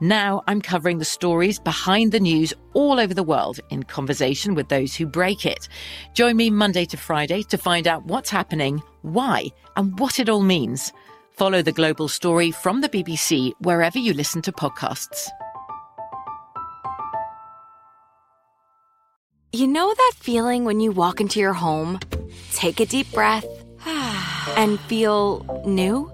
Now I'm covering the stories behind the news all over the world in conversation with those who break it. Join me Monday to Friday to find out what's happening, why, and what it all means. Follow the global story from the BBC wherever you listen to podcasts. You know that feeling when you walk into your home, take a deep breath, and feel new?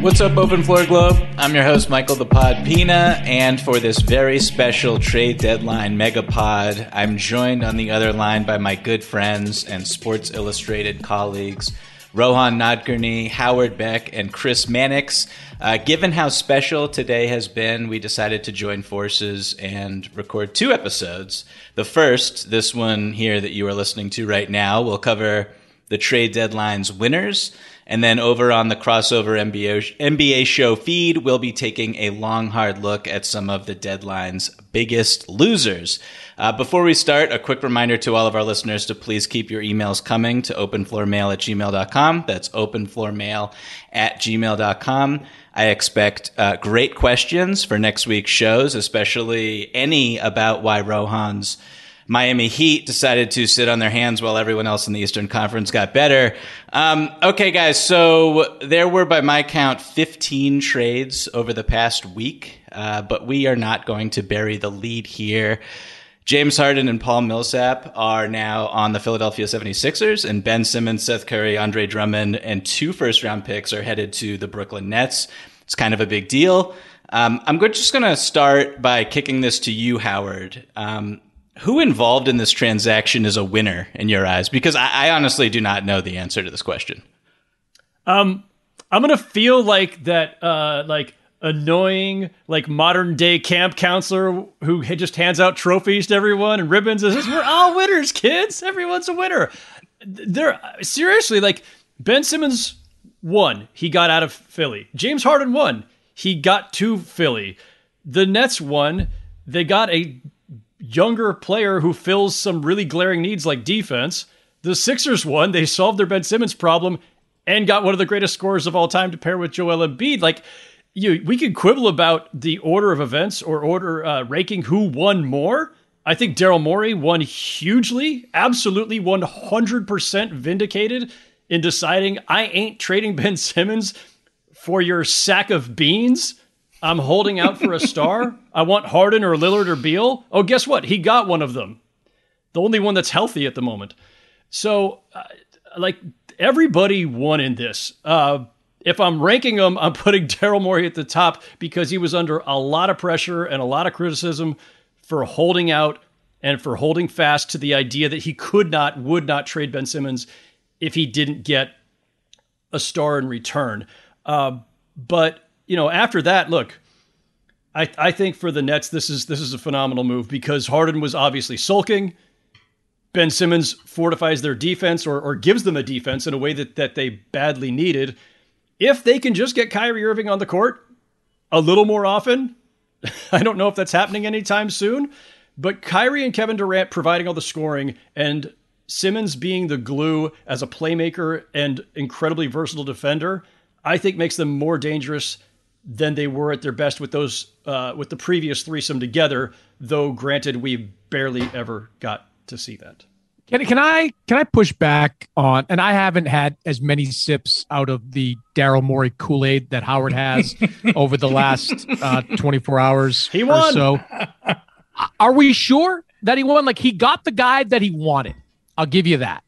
What's up, Open Floor Globe? I'm your host, Michael the Pod Pina, and for this very special trade deadline megapod, I'm joined on the other line by my good friends and Sports Illustrated colleagues, Rohan Nadkarni, Howard Beck, and Chris Mannix. Uh, given how special today has been, we decided to join forces and record two episodes. The first, this one here that you are listening to right now, will cover the trade deadline's winners and then over on the crossover NBA, NBA show feed, we'll be taking a long, hard look at some of the deadline's biggest losers. Uh, before we start, a quick reminder to all of our listeners to please keep your emails coming to openfloormail at gmail.com. That's openfloormail at gmail.com. I expect uh, great questions for next week's shows, especially any about why Rohan's Miami Heat decided to sit on their hands while everyone else in the Eastern Conference got better. Um, okay, guys, so there were, by my count, 15 trades over the past week, uh, but we are not going to bury the lead here. James Harden and Paul Millsap are now on the Philadelphia 76ers, and Ben Simmons, Seth Curry, Andre Drummond, and two first round picks are headed to the Brooklyn Nets. It's kind of a big deal. Um, I'm just going to start by kicking this to you, Howard. Um, who involved in this transaction is a winner in your eyes? Because I, I honestly do not know the answer to this question. Um, I'm gonna feel like that, uh, like annoying, like modern day camp counselor who just hands out trophies to everyone and ribbons. And says, "We're all winners, kids. Everyone's a winner." They're seriously like Ben Simmons won. He got out of Philly. James Harden won. He got to Philly. The Nets won. They got a younger player who fills some really glaring needs like defense. The Sixers won. They solved their Ben Simmons problem and got one of the greatest scorers of all time to pair with Joel Embiid. Like, you, we could quibble about the order of events or order uh, ranking who won more. I think Daryl Morey won hugely, absolutely 100% vindicated in deciding I ain't trading Ben Simmons for your sack of beans. I'm holding out for a star. I want Harden or Lillard or Beal. Oh, guess what? He got one of them. The only one that's healthy at the moment. So, uh, like, everybody won in this. Uh, if I'm ranking them, I'm putting Daryl Morey at the top because he was under a lot of pressure and a lot of criticism for holding out and for holding fast to the idea that he could not, would not trade Ben Simmons if he didn't get a star in return. Uh, but you know, after that, look, I, I think for the Nets, this is this is a phenomenal move because Harden was obviously sulking. Ben Simmons fortifies their defense or, or gives them a defense in a way that, that they badly needed. if they can just get Kyrie Irving on the court a little more often, I don't know if that's happening anytime soon, but Kyrie and Kevin Durant providing all the scoring and Simmons being the glue as a playmaker and incredibly versatile defender, I think makes them more dangerous than they were at their best with those uh, with the previous threesome together. Though, granted, we barely ever got to see that. Can, can I can I push back on? And I haven't had as many sips out of the Daryl Morey Kool Aid that Howard has over the last uh, 24 hours. He won. so are we sure that he won? Like he got the guy that he wanted. I'll give you that.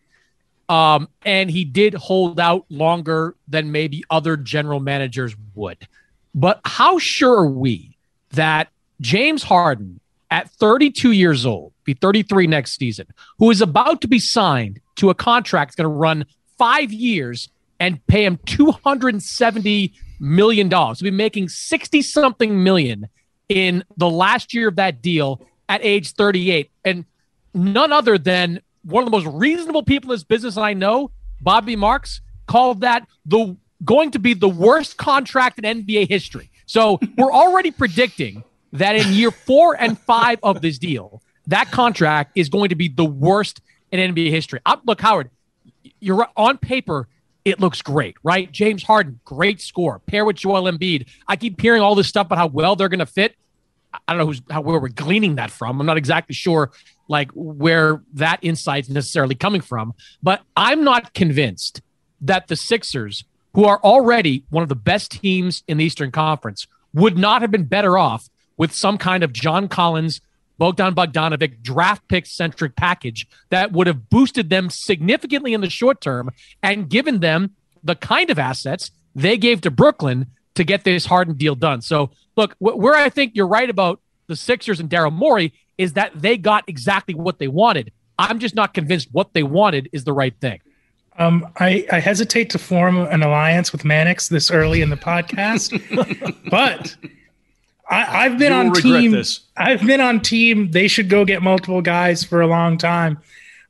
Um, and he did hold out longer than maybe other general managers would. But how sure are we that James Harden, at 32 years old, be 33 next season, who is about to be signed to a contract that's going to run five years and pay him 270 million dollars. He'll be making 60 something million in the last year of that deal at age 38. And none other than one of the most reasonable people in this business I know, Bobby Marks, called that the going to be the worst contract in NBA history. So we're already predicting that in year four and five of this deal, that contract is going to be the worst in NBA history. I'm, look, Howard, you're on paper. It looks great, right? James Harden, great score. Pair with Joel Embiid. I keep hearing all this stuff about how well they're going to fit. I don't know who's how where we're gleaning that from. I'm not exactly sure like where that insight's necessarily coming from, but I'm not convinced that the Sixers, who are already one of the best teams in the Eastern Conference, would not have been better off with some kind of John Collins, Bogdan Bogdanovic draft pick centric package that would have boosted them significantly in the short term and given them the kind of assets they gave to Brooklyn to get this Harden deal done. So, look, wh- where I think you're right about the Sixers and Daryl Morey is that they got exactly what they wanted. I'm just not convinced what they wanted is the right thing. Um, I, I hesitate to form an alliance with Mannix this early in the podcast, but I, have been on team. This. I've been on team. They should go get multiple guys for a long time.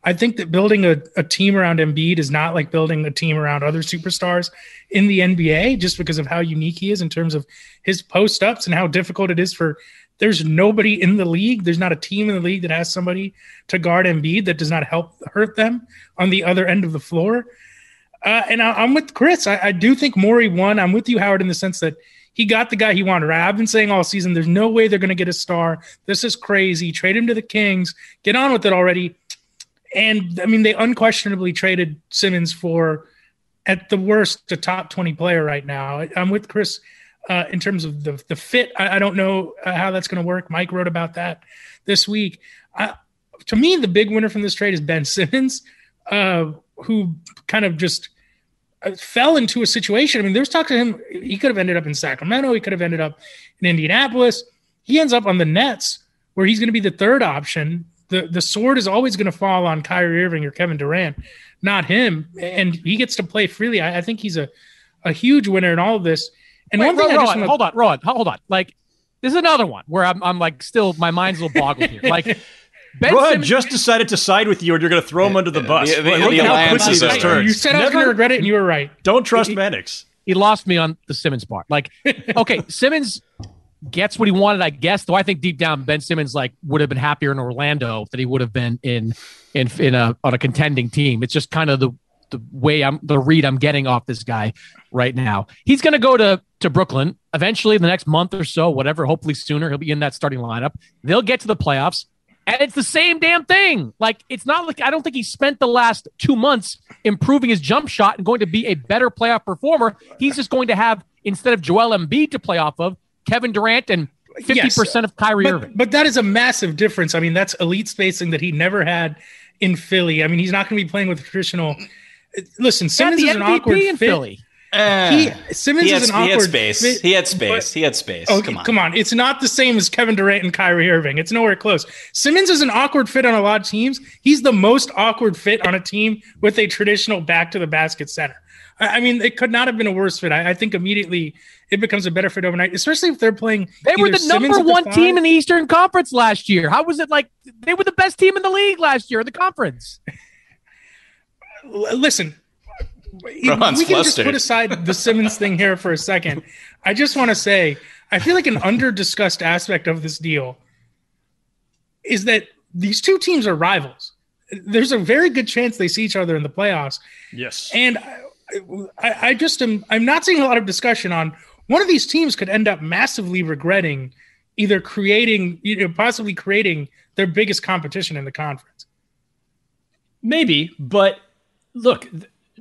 I think that building a, a team around Embiid is not like building a team around other superstars in the NBA, just because of how unique he is in terms of his post ups and how difficult it is for. There's nobody in the league. There's not a team in the league that has somebody to guard Embiid that does not help hurt them on the other end of the floor. Uh, and I, am with Chris. I, I do think Morey won. I'm with you, Howard, in the sense that he got the guy he wanted. Right? I've been saying all season, there's no way they're going to get a star. This is crazy. Trade him to the Kings. Get on with it already. And I mean, they unquestionably traded Simmons for, at the worst, a top 20 player right now. I'm with Chris uh, in terms of the, the fit. I, I don't know uh, how that's going to work. Mike wrote about that this week. To me, the big winner from this trade is Ben Simmons, uh, who kind of just – uh, fell into a situation. I mean, there's talk to him. He could have ended up in Sacramento. He could have ended up in Indianapolis. He ends up on the Nets, where he's going to be the third option. the The sword is always going to fall on Kyrie Irving or Kevin Durant, not him. And he gets to play freely. I, I think he's a a huge winner in all of this. And Wait, one thing, Ron, I just wanna... hold on, Ron, hold on. Like, this is another one where I'm, I'm like still my mind's a little boggled here. Like. Ben Rod Simmons, just decided to side with you, and you're going to throw him under the uh, bus. The, the, Look the how quickly this turns. You said I was going to regret it, and you were right. Don't trust he, Mannix. He lost me on the Simmons part. Like, okay, Simmons gets what he wanted, I guess. Though I think deep down, Ben Simmons like would have been happier in Orlando than he would have been in in in a on a contending team. It's just kind of the the way I'm the read I'm getting off this guy right now. He's going to go to to Brooklyn eventually in the next month or so, whatever. Hopefully sooner, he'll be in that starting lineup. They'll get to the playoffs. And it's the same damn thing. Like, it's not like I don't think he spent the last two months improving his jump shot and going to be a better playoff performer. He's just going to have, instead of Joel Embiid to play off of, Kevin Durant and 50% yes, of Kyrie but, Irving. But that is a massive difference. I mean, that's elite spacing that he never had in Philly. I mean, he's not going to be playing with traditional. Listen, Simmons is an awkward in fit. Philly. Uh, he, Simmons he had, is an awkward. He had space. Fit, he had space. But, he had space. Okay, come on. come on. It's not the same as Kevin Durant and Kyrie Irving. It's nowhere close. Simmons is an awkward fit on a lot of teams. He's the most awkward fit on a team with a traditional back to the basket center. I, I mean, it could not have been a worse fit. I, I, think immediately it becomes a better fit overnight, especially if they're playing. They were the Simmons number one team in the Eastern Conference last year. How was it like? They were the best team in the league last year in the conference. Listen, we can flustered. just put aside the Simmons thing here for a second. I just want to say, I feel like an under discussed aspect of this deal is that these two teams are rivals. There's a very good chance they see each other in the playoffs. Yes. And I, I just am, I'm not seeing a lot of discussion on one of these teams could end up massively regretting either creating, you know, possibly creating their biggest competition in the conference. Maybe, but look,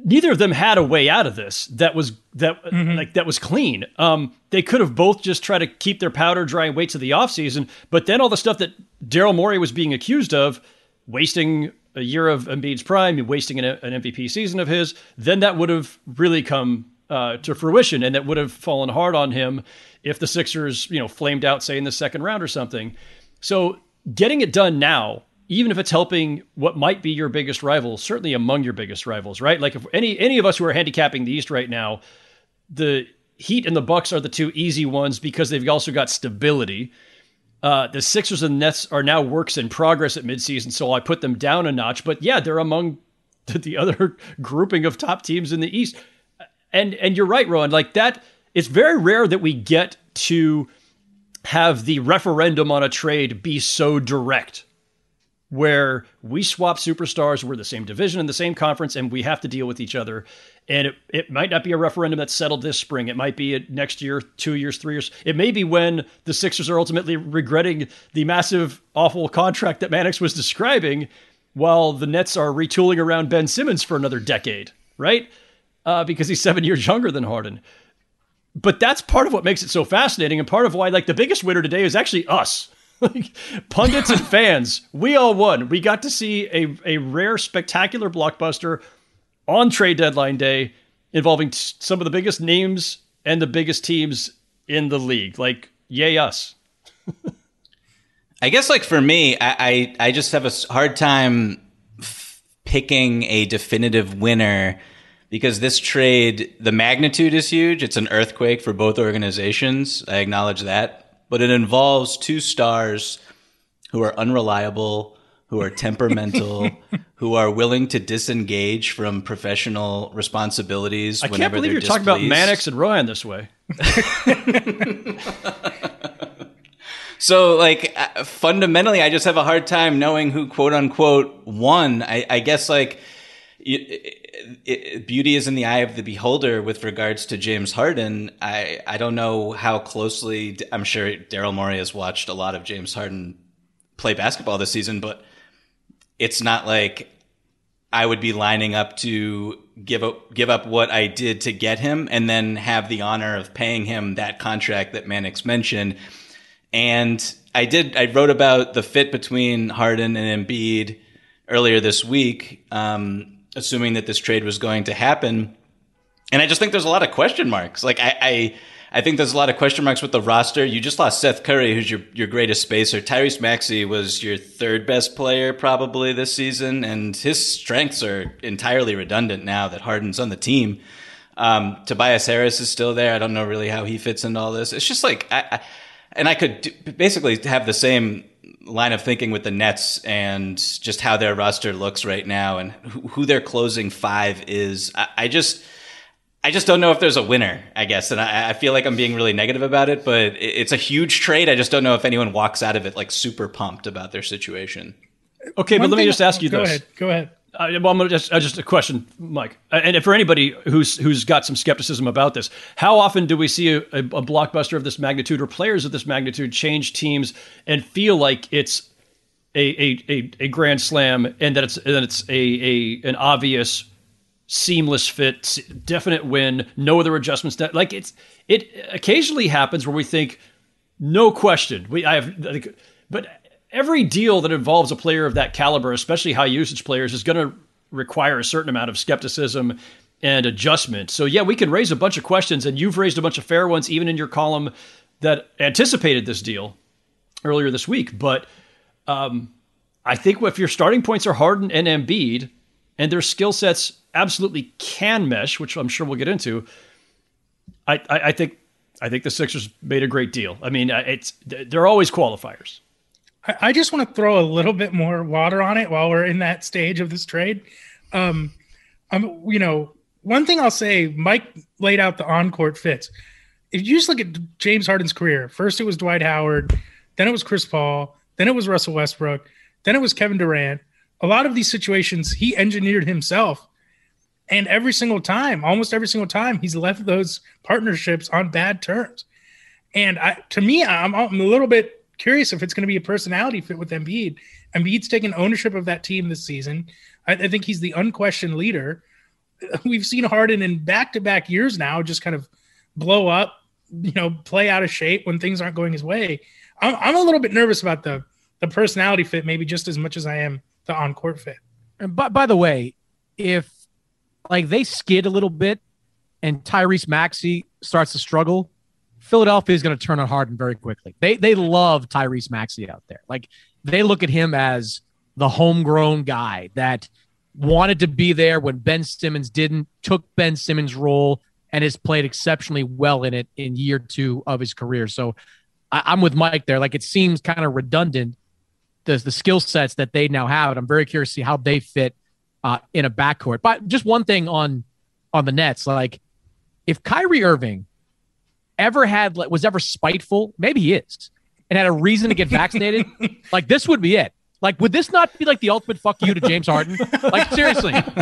neither of them had a way out of this that was that mm-hmm. like that was clean. Um, they could have both just tried to keep their powder dry and wait to the offseason, but then all the stuff that Daryl Morey was being accused of, wasting a year of Embiid's prime, wasting an, an MVP season of his, then that would have really come uh, to fruition, and that would have fallen hard on him if the Sixers, you know, flamed out, say in the second round or something. So getting it done now even if it's helping what might be your biggest rival, certainly among your biggest rivals, right? Like if any any of us who are handicapping the East right now, the Heat and the Bucks are the two easy ones because they've also got stability. Uh, the Sixers and Nets are now works in progress at midseason, so I put them down a notch. But yeah, they're among the other grouping of top teams in the East. And and you're right, Rohan. Like that, it's very rare that we get to have the referendum on a trade be so direct where we swap superstars, we're the same division in the same conference, and we have to deal with each other. And it, it might not be a referendum that's settled this spring. It might be next year, two years, three years. It may be when the Sixers are ultimately regretting the massive, awful contract that Mannix was describing, while the Nets are retooling around Ben Simmons for another decade, right? Uh, because he's seven years younger than Harden. But that's part of what makes it so fascinating, and part of why, like, the biggest winner today is actually us like pundits and fans, we all won. We got to see a, a rare, spectacular blockbuster on trade deadline day involving t- some of the biggest names and the biggest teams in the league. Like, yay, us. I guess, like, for me, I, I, I just have a hard time f- picking a definitive winner because this trade, the magnitude is huge. It's an earthquake for both organizations. I acknowledge that but it involves two stars who are unreliable, who are temperamental, who are willing to disengage from professional responsibilities. I can't believe you're displeased. talking about Mannix and Ryan this way. so, like, uh, fundamentally, I just have a hard time knowing who quote unquote won. I, I guess, like, it, beauty is in the eye of the beholder with regards to James Harden. I, I don't know how closely, I'm sure Daryl Morey has watched a lot of James Harden play basketball this season, but it's not like I would be lining up to give up, give up what I did to get him and then have the honor of paying him that contract that Mannix mentioned. And I did, I wrote about the fit between Harden and Embiid earlier this week. Um, assuming that this trade was going to happen. And I just think there's a lot of question marks. Like I, I, I think there's a lot of question marks with the roster. You just lost Seth Curry, who's your, your greatest spacer. Tyrese Maxey was your third best player probably this season, and his strengths are entirely redundant now that Harden's on the team. Um, Tobias Harris is still there. I don't know really how he fits into all this. It's just like, I, I and I could do, basically have the same line of thinking with the Nets and just how their roster looks right now and who, who their closing five is. I, I, just. I just don't know if there's a winner, I guess. And I, I feel like I'm being really negative about it, but it, it's a huge trade. I just don't know if anyone walks out of it like super pumped about their situation. Okay, One but let me just ask you go this. Ahead, go ahead. Uh, well, I'm gonna just uh, just a question, Mike, uh, and for anybody who's who's got some skepticism about this, how often do we see a, a, a, blockbuster of this magnitude or players of this magnitude change teams and feel like it's a a, a, a grand slam and that it's that it's a, a an obvious seamless fit, definite win, no other adjustments. Like it's it occasionally happens where we think, no question, we I have, like, but every deal that involves a player of that caliber, especially high usage players, is going to require a certain amount of skepticism and adjustment. So yeah, we can raise a bunch of questions, and you've raised a bunch of fair ones, even in your column that anticipated this deal earlier this week. But um, I think if your starting points are Harden and Embiid, and their skill sets absolutely can mesh, which I'm sure we'll get into, I, I, I think I think the Sixers made a great deal. I mean, it's they're always qualifiers. I just want to throw a little bit more water on it while we're in that stage of this trade. Um, I'm, you know, one thing I'll say, Mike laid out the on court fits. If you just look at James Harden's career, first it was Dwight Howard, then it was Chris Paul, then it was Russell Westbrook, then it was Kevin Durant. A lot of these situations he engineered himself. And every single time, almost every single time, he's left those partnerships on bad terms. And I, to me, I'm, I'm a little bit curious if it's going to be a personality fit with Embiid. Embiid's taken ownership of that team this season. I, I think he's the unquestioned leader. We've seen Harden in back to back years now just kind of blow up, you know, play out of shape when things aren't going his way. I'm, I'm a little bit nervous about the the personality fit, maybe just as much as I am the on court fit. And by, by the way, if like they skid a little bit and Tyrese Maxey starts to struggle, Philadelphia is going to turn on Harden very quickly. They they love Tyrese Maxey out there. Like they look at him as the homegrown guy that wanted to be there when Ben Simmons didn't, took Ben Simmons' role and has played exceptionally well in it in year two of his career. So I, am with Mike there. Like it seems kind of redundant the the skill sets that they now have, and I'm very curious to see how they fit uh, in a backcourt. But just one thing on on the Nets, like if Kyrie Irving ever had was ever spiteful, maybe he is, and had a reason to get vaccinated, like this would be it. Like, would this not be like the ultimate fuck you to James Harden? Like, seriously, like,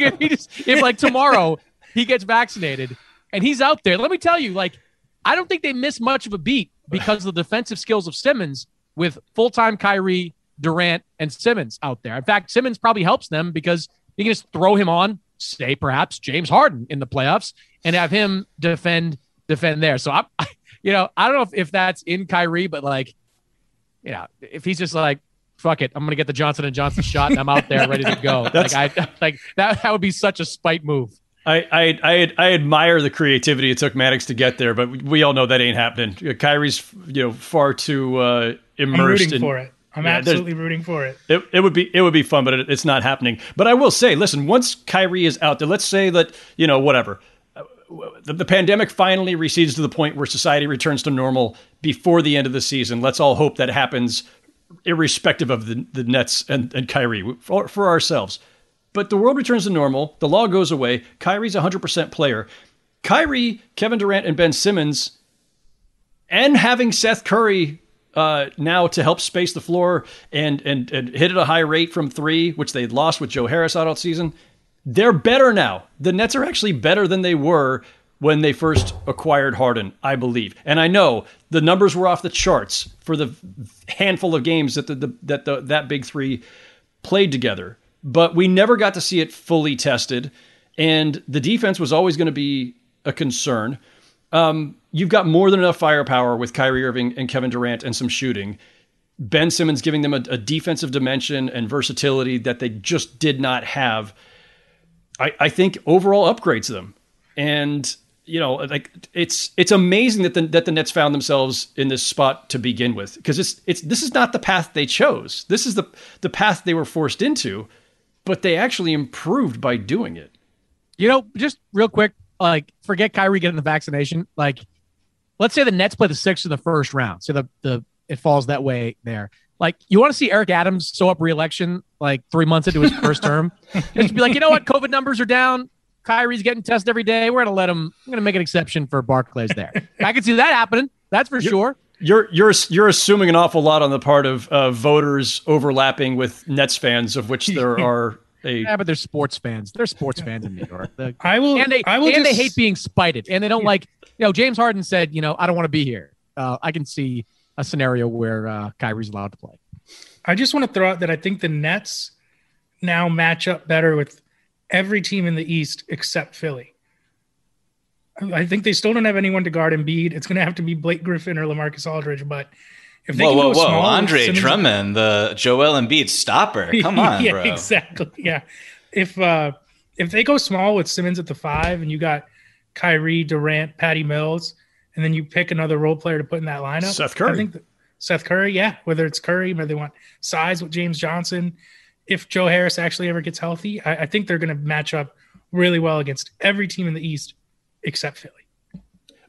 if, just, if like tomorrow he gets vaccinated and he's out there, let me tell you, like, I don't think they miss much of a beat because of the defensive skills of Simmons with full time Kyrie, Durant, and Simmons out there. In fact, Simmons probably helps them because you can just throw him on, say perhaps James Harden in the playoffs, and have him defend defend there. So I'm, you know, I don't know if, if that's in Kyrie, but like, you know, if he's just like, fuck it, I'm gonna get the Johnson and Johnson shot, and I'm out there ready to go. like I like that. That would be such a spite move. I, I I I admire the creativity it took Mannix to get there, but we all know that ain't happening. Kyrie's you know far too uh, immersed. I'm rooting in, for it. I'm yeah, absolutely rooting for it. it. It would be it would be fun, but it, it's not happening. But I will say, listen, once Kyrie is out there, let's say that you know whatever the, the, pandemic finally recedes to the point where society returns to normal before the end of the season. Let's all hope that happens, irrespective of the, the Nets and, and Kyrie, for, for ourselves. But the world returns to normal. The law goes away. Kyrie's a 100% player. Kyrie, Kevin Durant, and Ben Simmons, and having Seth Curry uh, now to help space the floor and, and, and hit at a high rate from three, which they lost with Joe Harris out all season – they're better now. The Nets are actually better than they were when they first acquired Harden, I believe. And I know the numbers were off the charts for the handful of games that the, the that the, that big three played together, but we never got to see it fully tested. And the defense was always going to be a concern. Um, you've got more than enough firepower with Kyrie Irving and Kevin Durant and some shooting. Ben Simmons giving them a, a defensive dimension and versatility that they just did not have I, I think overall upgrades them. And you know, like it's it's amazing that the that the Nets found themselves in this spot to begin with because it's it's this is not the path they chose. This is the the path they were forced into, but they actually improved by doing it. You know, just real quick, like forget Kyrie getting the vaccination. Like, let's say the Nets play the Sixers in the first round. So the the it falls that way there. Like, you want to see Eric Adams sew up reelection like three months into his first term? Just be like, you know what? COVID numbers are down. Kyrie's getting tested every day. We're gonna let him. I'm gonna make an exception for Barclays there. I can see that happening. That's for you're, sure. You're you're you're assuming an awful lot on the part of uh, voters overlapping with Nets fans, of which there are a. Yeah, but they're sports fans. They're sports fans in New York. The, I will. And they I will and just, they hate being spited, and they don't like. You know, James Harden said, you know, I don't want to be here. Uh, I can see a scenario where uh, Kyrie's allowed to play. I just want to throw out that I think the Nets now match up better with every team in the East except Philly. I think they still don't have anyone to guard Embiid. It's going to have to be Blake Griffin or LaMarcus Aldridge. But if they whoa, whoa, whoa, Andre Drummond, the Joel Embiid stopper. Come on, yeah, bro. Exactly. Yeah. If uh, if they go small with Simmons at the five, and you got Kyrie, Durant, Patty Mills, and then you pick another role player to put in that lineup, Seth Curry. I think Seth Curry, yeah. Whether it's Curry, whether they want size with James Johnson, if Joe Harris actually ever gets healthy, I, I think they're going to match up really well against every team in the East except Philly.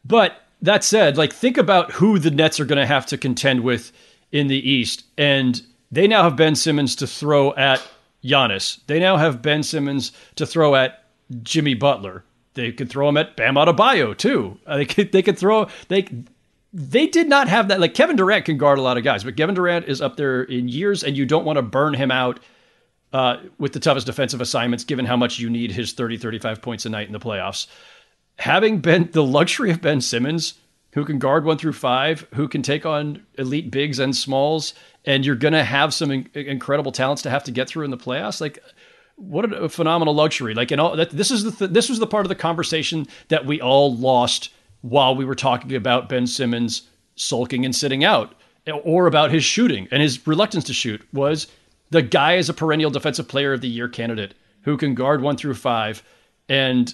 But that said, like think about who the Nets are going to have to contend with in the East, and they now have Ben Simmons to throw at Giannis. They now have Ben Simmons to throw at Jimmy Butler. They could throw him at Bam Adebayo too. Uh, they could they could throw they they did not have that. Like Kevin Durant can guard a lot of guys, but Kevin Durant is up there in years, and you don't want to burn him out uh, with the toughest defensive assignments, given how much you need his 30, 35 points a night in the playoffs. Having been the luxury of Ben Simmons, who can guard one through five, who can take on elite bigs and smalls, and you're going to have some in- incredible talents to have to get through in the playoffs. Like, what a phenomenal luxury! Like, and all that. This is the th- this was the part of the conversation that we all lost while we were talking about Ben Simmons sulking and sitting out, or about his shooting and his reluctance to shoot. Was the guy is a perennial defensive player of the year candidate who can guard one through five, and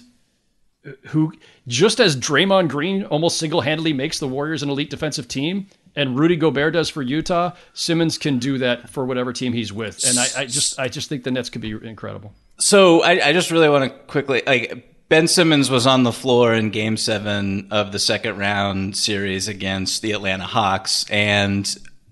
who just as Draymond Green almost single handedly makes the Warriors an elite defensive team, and Rudy Gobert does for Utah, Simmons can do that for whatever team he's with. And I, I just I just think the Nets could be incredible. So I, I just really want to quickly like Ben Simmons was on the floor in game seven of the second round series against the Atlanta Hawks. And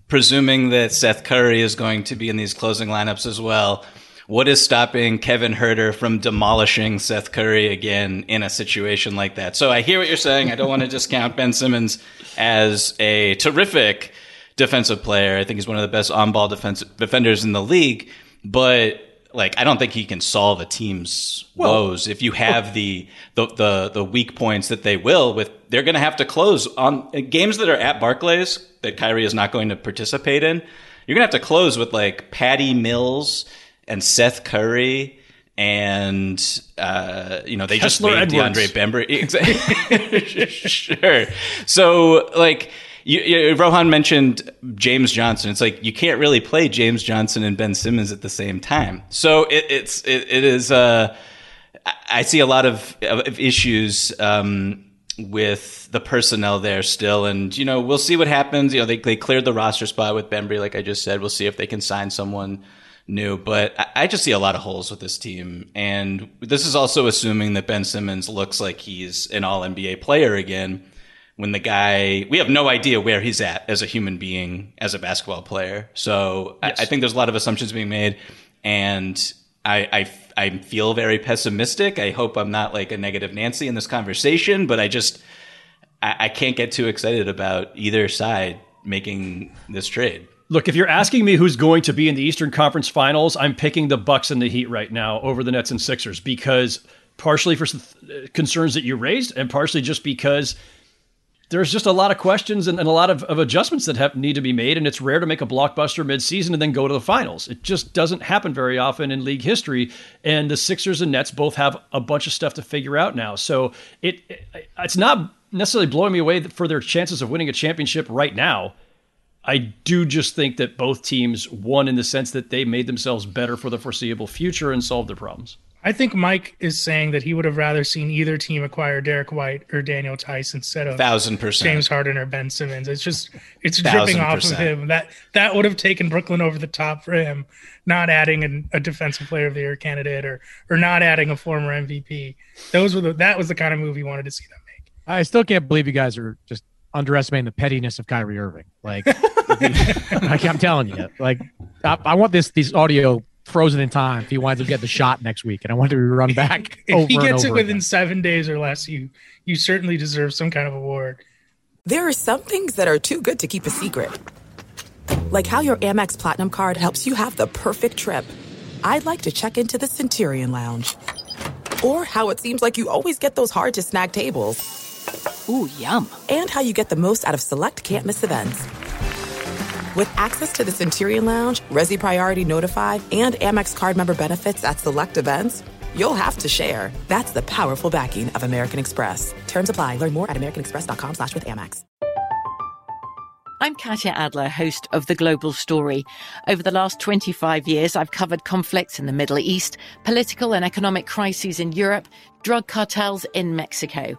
presuming that Seth Curry is going to be in these closing lineups as well, what is stopping Kevin Huerter from demolishing Seth Curry again in a situation like that? So I hear what you're saying. I don't want to discount Ben Simmons as a terrific defensive player. I think he's one of the best on-ball defensive defenders in the league, but like I don't think he can solve a team's well, woes if you have the, the the the weak points that they will with they're going to have to close on games that are at Barclays that Kyrie is not going to participate in. You're going to have to close with like Patty Mills and Seth Curry and uh, you know they Kessler just made Edwards. DeAndre Bembry. sure. So like you, you, Rohan mentioned James Johnson. It's like you can't really play James Johnson and Ben Simmons at the same time. So it, it's it, it is. Uh, I see a lot of, of issues. Um, with the personnel there still. And, you know, we'll see what happens. You know, they, they cleared the roster spot with Bembry, like I just said. We'll see if they can sign someone new. But I, just see a lot of holes with this team. And this is also assuming that Ben Simmons looks like he's an all NBA player again. When the guy, we have no idea where he's at as a human being, as a basketball player. So yes. I, I think there's a lot of assumptions being made. And I, I I feel very pessimistic. I hope I'm not like a negative Nancy in this conversation, but I just I, I can't get too excited about either side making this trade. Look, if you're asking me who's going to be in the Eastern Conference Finals, I'm picking the Bucks and the Heat right now over the Nets and Sixers because partially for uh, concerns that you raised and partially just because there's just a lot of questions and, and a lot of, of, adjustments that have need to be made, and it's rare to make a blockbuster midseason and then go to the finals. It just doesn't happen very often in league history. And the Sixers and Nets both have a bunch of stuff to figure out now. So it, it it's not necessarily blowing me away for their chances of winning a championship right now. I do just think that both teams won in the sense that they made themselves better for the foreseeable future and solved their problems. I think Mike is saying that he would have rather seen either team acquire Derrick White or Daniel Theis instead of thousand percent James Harden or Ben Simmons. It's just it's dripping off of him. That that would have taken Brooklyn over the top for him. Not adding an, a defensive player of the year candidate or or not adding a former MVP. Those were the that was the kind of move he wanted to see them make. I still can't believe you guys are just underestimating the pettiness of Kyrie Irving. Like, like I'm telling you, like I, I want this these audio frozen in time if he winds up getting the shot next week. And I want to run back. if he gets it within again. seven days or less, you you certainly deserve some kind of award. There are some things that are too good to keep a secret. Like how your Amex Platinum card helps you have the perfect trip. I'd like to check into the Centurion Lounge. Or how it seems like you always get those hard to snag tables. Ooh, yum. And how you get the most out of select can't miss events. With access to the Centurion Lounge, Resy Priority Notify, and Amex card member benefits at select events, you'll have to share. That's the powerful backing of American Express. Terms apply. Learn more at americanexpress.com slash with Amex. I'm Katya Adler, host of The Global Story. Over the last 25 years, I've covered conflicts in the Middle East, political and economic crises in Europe, drug cartels in Mexico.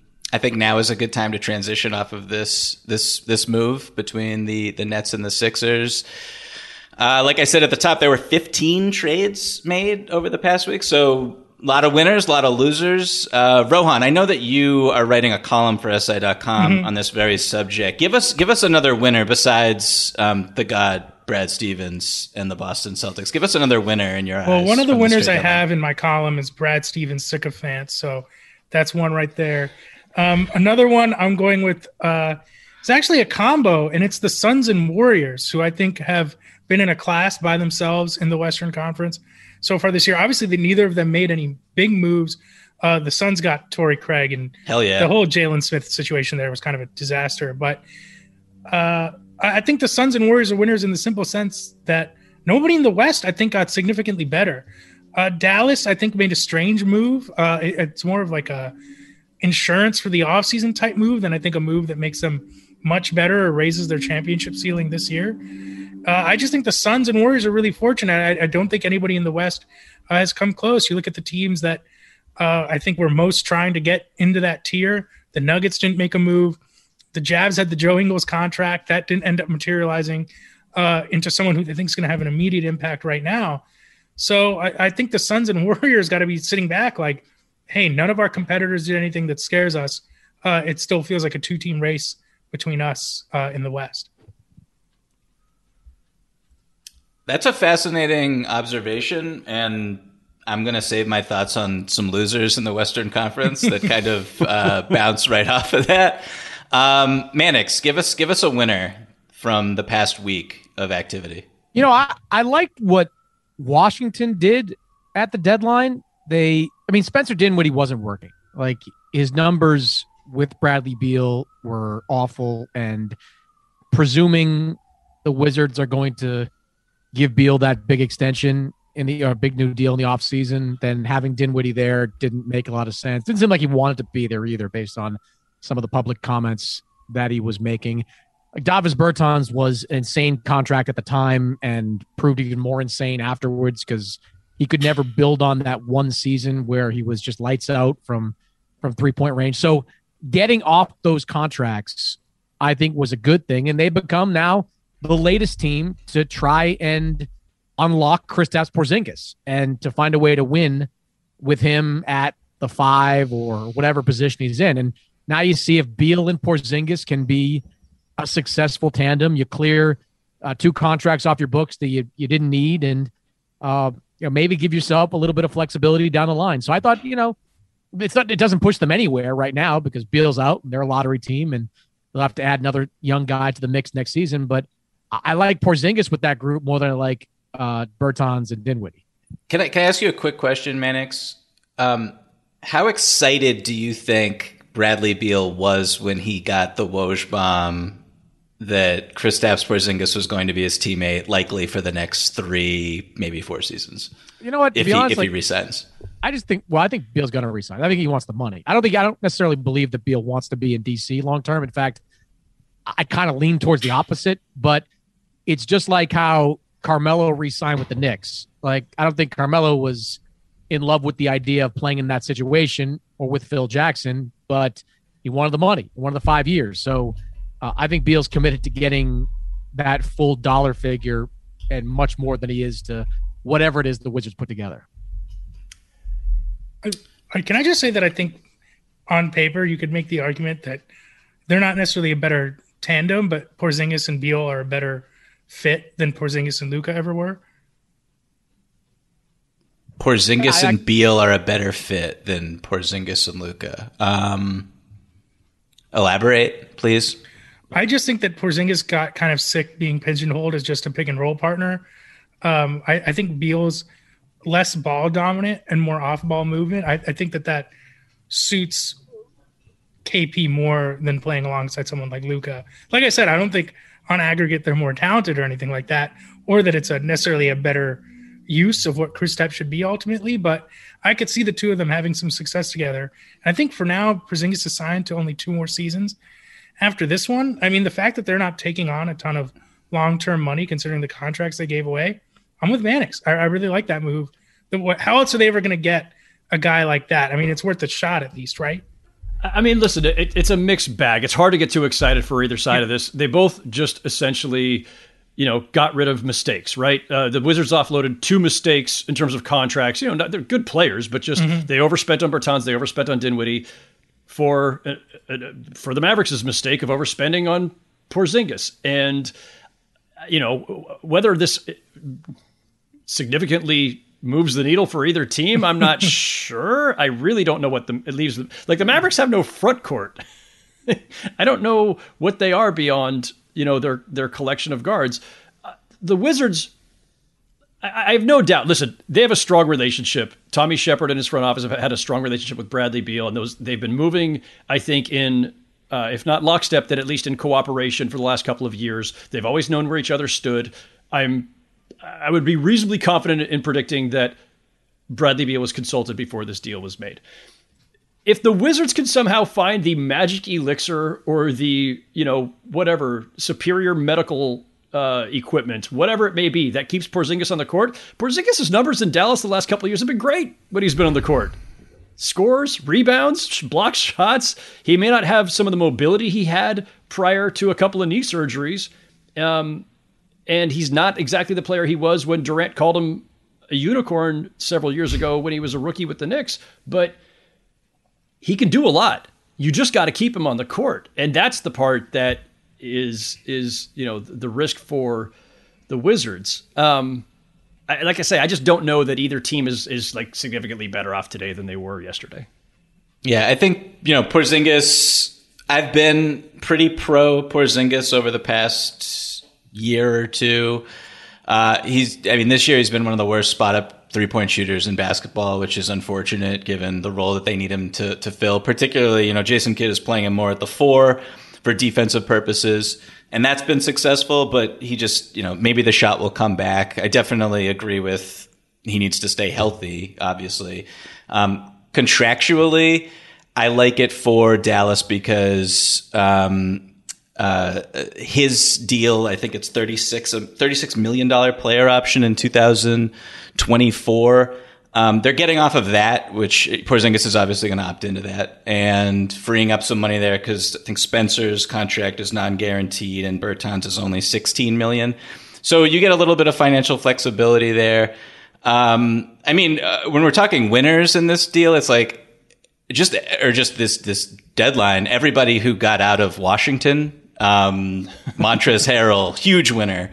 I think now is a good time to transition off of this this this move between the the Nets and the Sixers. Uh, like I said at the top, there were 15 trades made over the past week, so a lot of winners, a lot of losers. Uh, Rohan, I know that you are writing a column for SI.com mm-hmm. on this very subject. Give us give us another winner besides um, the god Brad Stevens and the Boston Celtics. Give us another winner in your well, eyes. one of the winners I have in my column is Brad Stevens sycophant. So that's one right there. Um, another one I'm going with uh, it's actually a combo, and it's the Suns and Warriors, who I think have been in a class by themselves in the Western Conference so far this year. Obviously, they, neither of them made any big moves. Uh, the Suns got Torrey Craig, and hell yeah, the whole Jalen Smith situation there was kind of a disaster. But uh, I think the Suns and Warriors are winners in the simple sense that nobody in the West, I think, got significantly better. Uh, Dallas, I think, made a strange move. Uh, it, it's more of like a insurance for the offseason type move than I think a move that makes them much better or raises their championship ceiling this year. Uh, I just think the Suns and Warriors are really fortunate. I, I don't think anybody in the West uh, has come close. You look at the teams that uh, I think were most trying to get into that tier. The Nuggets didn't make a move. The Jazz had the Joe Ingles contract that didn't end up materializing uh, into someone who they think is going to have an immediate impact right now. So I, I think the Suns and Warriors got to be sitting back like, hey, none of our competitors did anything that scares us. Uh, it still feels like a two team race between us uh, in the West. That's a fascinating observation, and I'm going to save my thoughts on some losers in the Western Conference that kind of uh, bounce right off of that. Um, Mannix, give us give us a winner from the past week of activity. You know, I I liked what Washington did at the deadline. They, I mean, Spencer Dinwiddie wasn't working. Like his numbers with Bradley Beal were awful, and presuming the Wizards are going to give Beal that big extension in the or big new deal in the offseason, then having Dinwiddie there didn't make a lot of sense. Didn't seem like he wanted to be there either, based on some of the public comments that he was making. Like Davis Bertans was an insane contract at the time and proved even more insane afterwards because he could never build on that one season where he was just lights out from from three point range. So getting off those contracts, I think, was a good thing, and they become now the latest team to try and unlock Kristaps Porzingis and to find a way to win with him at the five or whatever position he's in. And now you see if Beal and Porzingis can be a successful tandem. You clear uh, two contracts off your books that you, you didn't need, and uh, you know maybe give yourself a little bit of flexibility down the line. So I thought you know it's not it doesn't push them anywhere right now because Beal's out and they're a lottery team and they'll have to add another young guy to the mix next season. But I like Porzingis with that group more than I like uh, Bertans and Dinwiddie. Can I can I ask you a quick question, Mannix? Um, how excited do you think Bradley Beal was when he got the Woj bomb that Kristaps Porzingis was going to be his teammate, likely for the next three, maybe four seasons? You know what? If, he, honest, if like, he resigns, I just think. Well, I think Beal's going to resign. I think he wants the money. I don't think. I don't necessarily believe that Beal wants to be in DC long term. In fact, I kind of lean towards the opposite. But it's just like how Carmelo re-signed with the Knicks. Like I don't think Carmelo was in love with the idea of playing in that situation or with Phil Jackson, but he wanted the money, he wanted the five years. So uh, I think Beal's committed to getting that full dollar figure and much more than he is to whatever it is the Wizards put together. I, I, can I just say that I think on paper you could make the argument that they're not necessarily a better tandem, but Porzingis and Beal are a better fit than Porzingis and Luka ever were? Porzingis I, and Beal are a better fit than Porzingis and Luka. Um, elaborate, please. I just think that Porzingis got kind of sick being pigeonholed as just a pick and roll partner. Um, I, I, think Beal's less ball dominant and more off ball movement. I, I think that that suits KP more than playing alongside someone like Luka. Like I said, I don't think on aggregate they're more talented or anything like that, or that it's a necessarily a better use of what Chris Kristaps should be ultimately. But I could see the two of them having some success together. And I think for now, Porzingis is signed to only two more seasons. After this one, I mean, the fact that they're not taking on a ton of long-term money, considering the contracts they gave away, I'm with Mannix. I, I really like that move. The, what, how else are they ever going to get a guy like that? I mean, it's worth a shot at least, right? I mean, listen, it, it's a mixed bag. It's hard to get too excited for either side of this. They both just essentially, you know, got rid of mistakes, right? Uh, the Wizards offloaded two mistakes in terms of contracts. You know, not, they're good players, but just mm-hmm. they overspent on Bertans, they overspent on Dinwiddie. For uh, uh, for the Mavericks' mistake of overspending on Porzingis, and you know whether this significantly moves the needle for either team. I'm not sure. I really don't know what the it leaves. Like the Mavericks have no front court. I don't know what they are beyond you know their their collection of guards. Uh, the Wizards. I, I have no doubt. Listen, they have a strong relationship. Tommy Shepard and his front office have had a strong relationship with Bradley Beal, and those they've been moving. I think in uh, if not lockstep, then at least in cooperation for the last couple of years. They've always known where each other stood. I'm I would be reasonably confident in predicting that Bradley Beal was consulted before this deal was made. If the Wizards can somehow find the magic elixir or the, you know, whatever superior medical uh, equipment, whatever it may be, that keeps Porzingis on the court, Porzingis' numbers in Dallas the last couple of years have been great when he's been on the court. Scores, rebounds, block shots. He may not have some of the mobility he had prior to a couple of knee surgeries. Um, and he's not exactly the player he was when Durant called him a unicorn several years ago when he was a rookie with the Knicks. But he can do a lot. You just got to keep him on the court, and that's the part that is is you know the risk for the Wizards. Um, I, like I say, I just don't know that either team is is like significantly better off today than they were yesterday. Yeah, I think you know Porzingis. I've been pretty pro Porzingis over the past year or two. Uh, he's, I mean, this year he's been one of the worst spot up three point shooters in basketball, which is unfortunate given the role that they need him to, to fill. Particularly, you know, Jason Kidd is playing him more at the four for defensive purposes. And that's been successful, but he just, you know, maybe the shot will come back. I definitely agree with he needs to stay healthy, obviously. Um, contractually, I like it for Dallas because, um, uh, his deal, I think it's 36, $36 million player option in 2024. Um, they're getting off of that, which Porzingis is obviously going to opt into that and freeing up some money there because I think Spencer's contract is non-guaranteed and Bertans is only 16 million. So you get a little bit of financial flexibility there. Um, I mean, uh, when we're talking winners in this deal, it's like just or just this this deadline. Everybody who got out of Washington um, Montrezl Harrell, huge winner.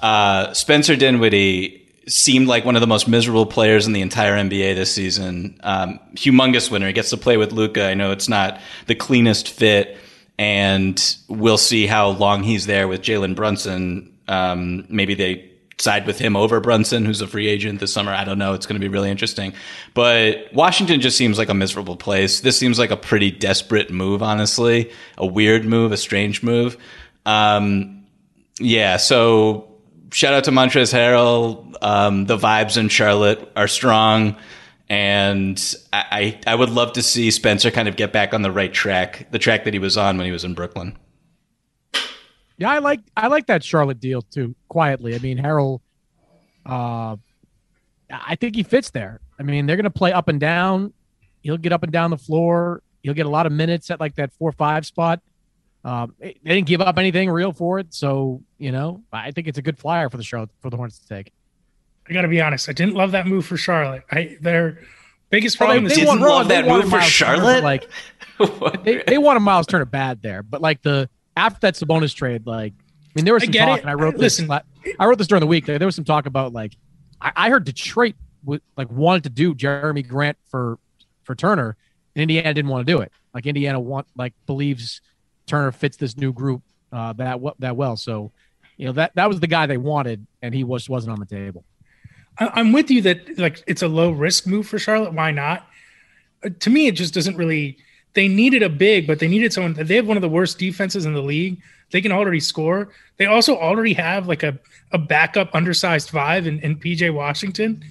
Uh, Spencer Dinwiddie seemed like one of the most miserable players in the entire NBA this season. Um, humongous winner. He gets to play with Luka. I know it's not the cleanest fit, and we'll see how long he's there with Jalen Brunson. Um, maybe they side with him over Brunson, who's a free agent this summer. I don't know. It's going to be really interesting. But Washington just seems like a miserable place. This seems like a pretty desperate move, honestly. A weird move, a strange move. Um, yeah, so shout out to Montrezl Harrell. Um, the vibes in Charlotte are strong. And I, I would love to see Spencer kind of get back on the right track, the track that he was on when he was in Brooklyn. Yeah, I like I like that Charlotte deal too. Quietly, I mean Harrell. Uh, I think he fits there. I mean, they're going to play up and down. He'll get up and down the floor. He'll get a lot of minutes at like that four five spot. Um, they didn't give up anything real for it, so you know I think it's a good flyer for the Charlotte for the Hornets to take. I got to be honest. I didn't love that move for Charlotte. I their biggest problem well, they, is they didn't love that move for Charlotte. Turner, like they, they want a Miles Turner bad there, but like the after that bonus trade, like I mean, there was some talk, it. and I wrote this. Listen, I wrote this during the week. There was some talk about like I, I heard Detroit would like wanted to do Jerami Grant for for Turner, and Indiana didn't want to do it. Like Indiana want like believes Turner fits this new group uh, that that well. So you know that that was the guy they wanted, and he was wasn't on the table. I'm with you that like it's a low risk move for Charlotte. Why not? Uh, to me, it just doesn't really they needed a big, but they needed someone. They have one of the worst defenses in the league. They can already score. They also already have like a, a backup undersized five in, in PJ Washington,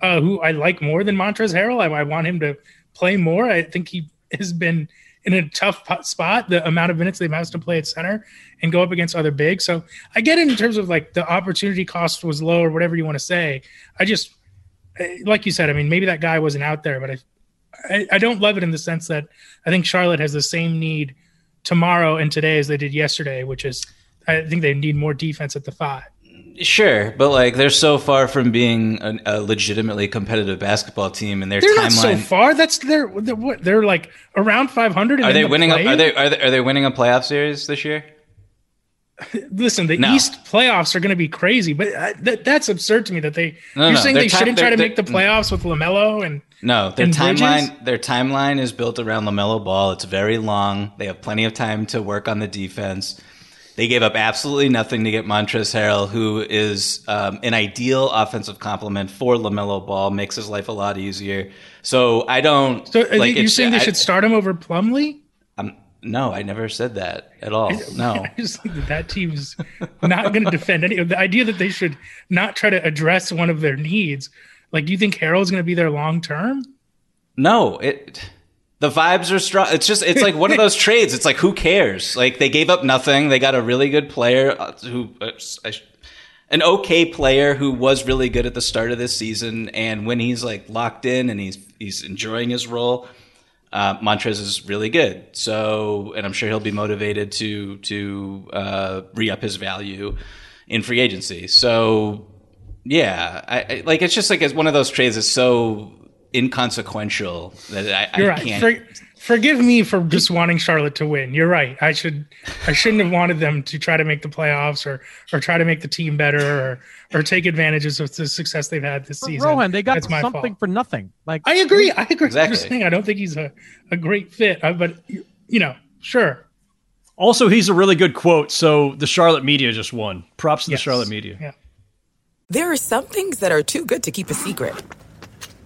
uh, who I like more than Montrezl Harrell. I, I, want him to play more. I think he has been in a tough spot. The amount of minutes they've asked to play at center and go up against other bigs. So I get it in terms of like the opportunity cost was low or whatever you want to say. I just, eh, like you said, I mean, maybe that guy wasn't out there, but I I, I don't love it in the sense that I think Charlotte has the same need tomorrow and today as they did yesterday, which is I think they need more defense at the five. Sure, but like they're so far from being a, a legitimately competitive basketball team, and their they're timeline. not so far. That's they're they're, what, they're like around five hundred. Are they winning? A, are they are they are they winning a playoff series this year? Listen, the no. East playoffs are going to be crazy, but uh, th- that's absurd to me that they. No, you're no, saying they time, shouldn't try to make the playoffs with LaMelo and no, their and timeline Bridges? their timeline is built around LaMelo Ball. It's very long. They have plenty of time to work on the defense. They gave up absolutely nothing to get Montrezl Harrell, who is um, an ideal offensive complement for LaMelo Ball, makes his life a lot easier. So I don't. So like, you saying they I, should start him over Plumlee? Um, no, I never said that at all. No, I just think that that team's not going to defend any. The idea that they should not try to address one of their needs. Like, do you think Harrell's going to be there long term? No, it the vibes are strong. It's just it's like one of those trades. It's like who cares? Like they gave up nothing. They got a really good player uh, who uh, an okay player who was really good at the start of this season and when he's like locked in and he's he's enjoying his role, uh, Montrezl is really good. So, and I'm sure he'll be motivated to to uh, re up his value in free agency. So, yeah, I, I, like it's just like it's one of those trades that's so inconsequential that I, You're I right. can't. For, forgive me for just wanting Charlotte to win. You're right. I should I shouldn't have wanted them to try to make the playoffs or or try to make the team better or or take advantages of the success they've had this season. Rohan, they got something fault. for nothing. Like I agree. I agree. Exactly. Saying, I don't think he's a, a great fit, uh, but you know, sure. Also, he's a really good quote. So the Charlotte media just won. Props to yes. the Charlotte media. Yeah. There are some things that are too good to keep a secret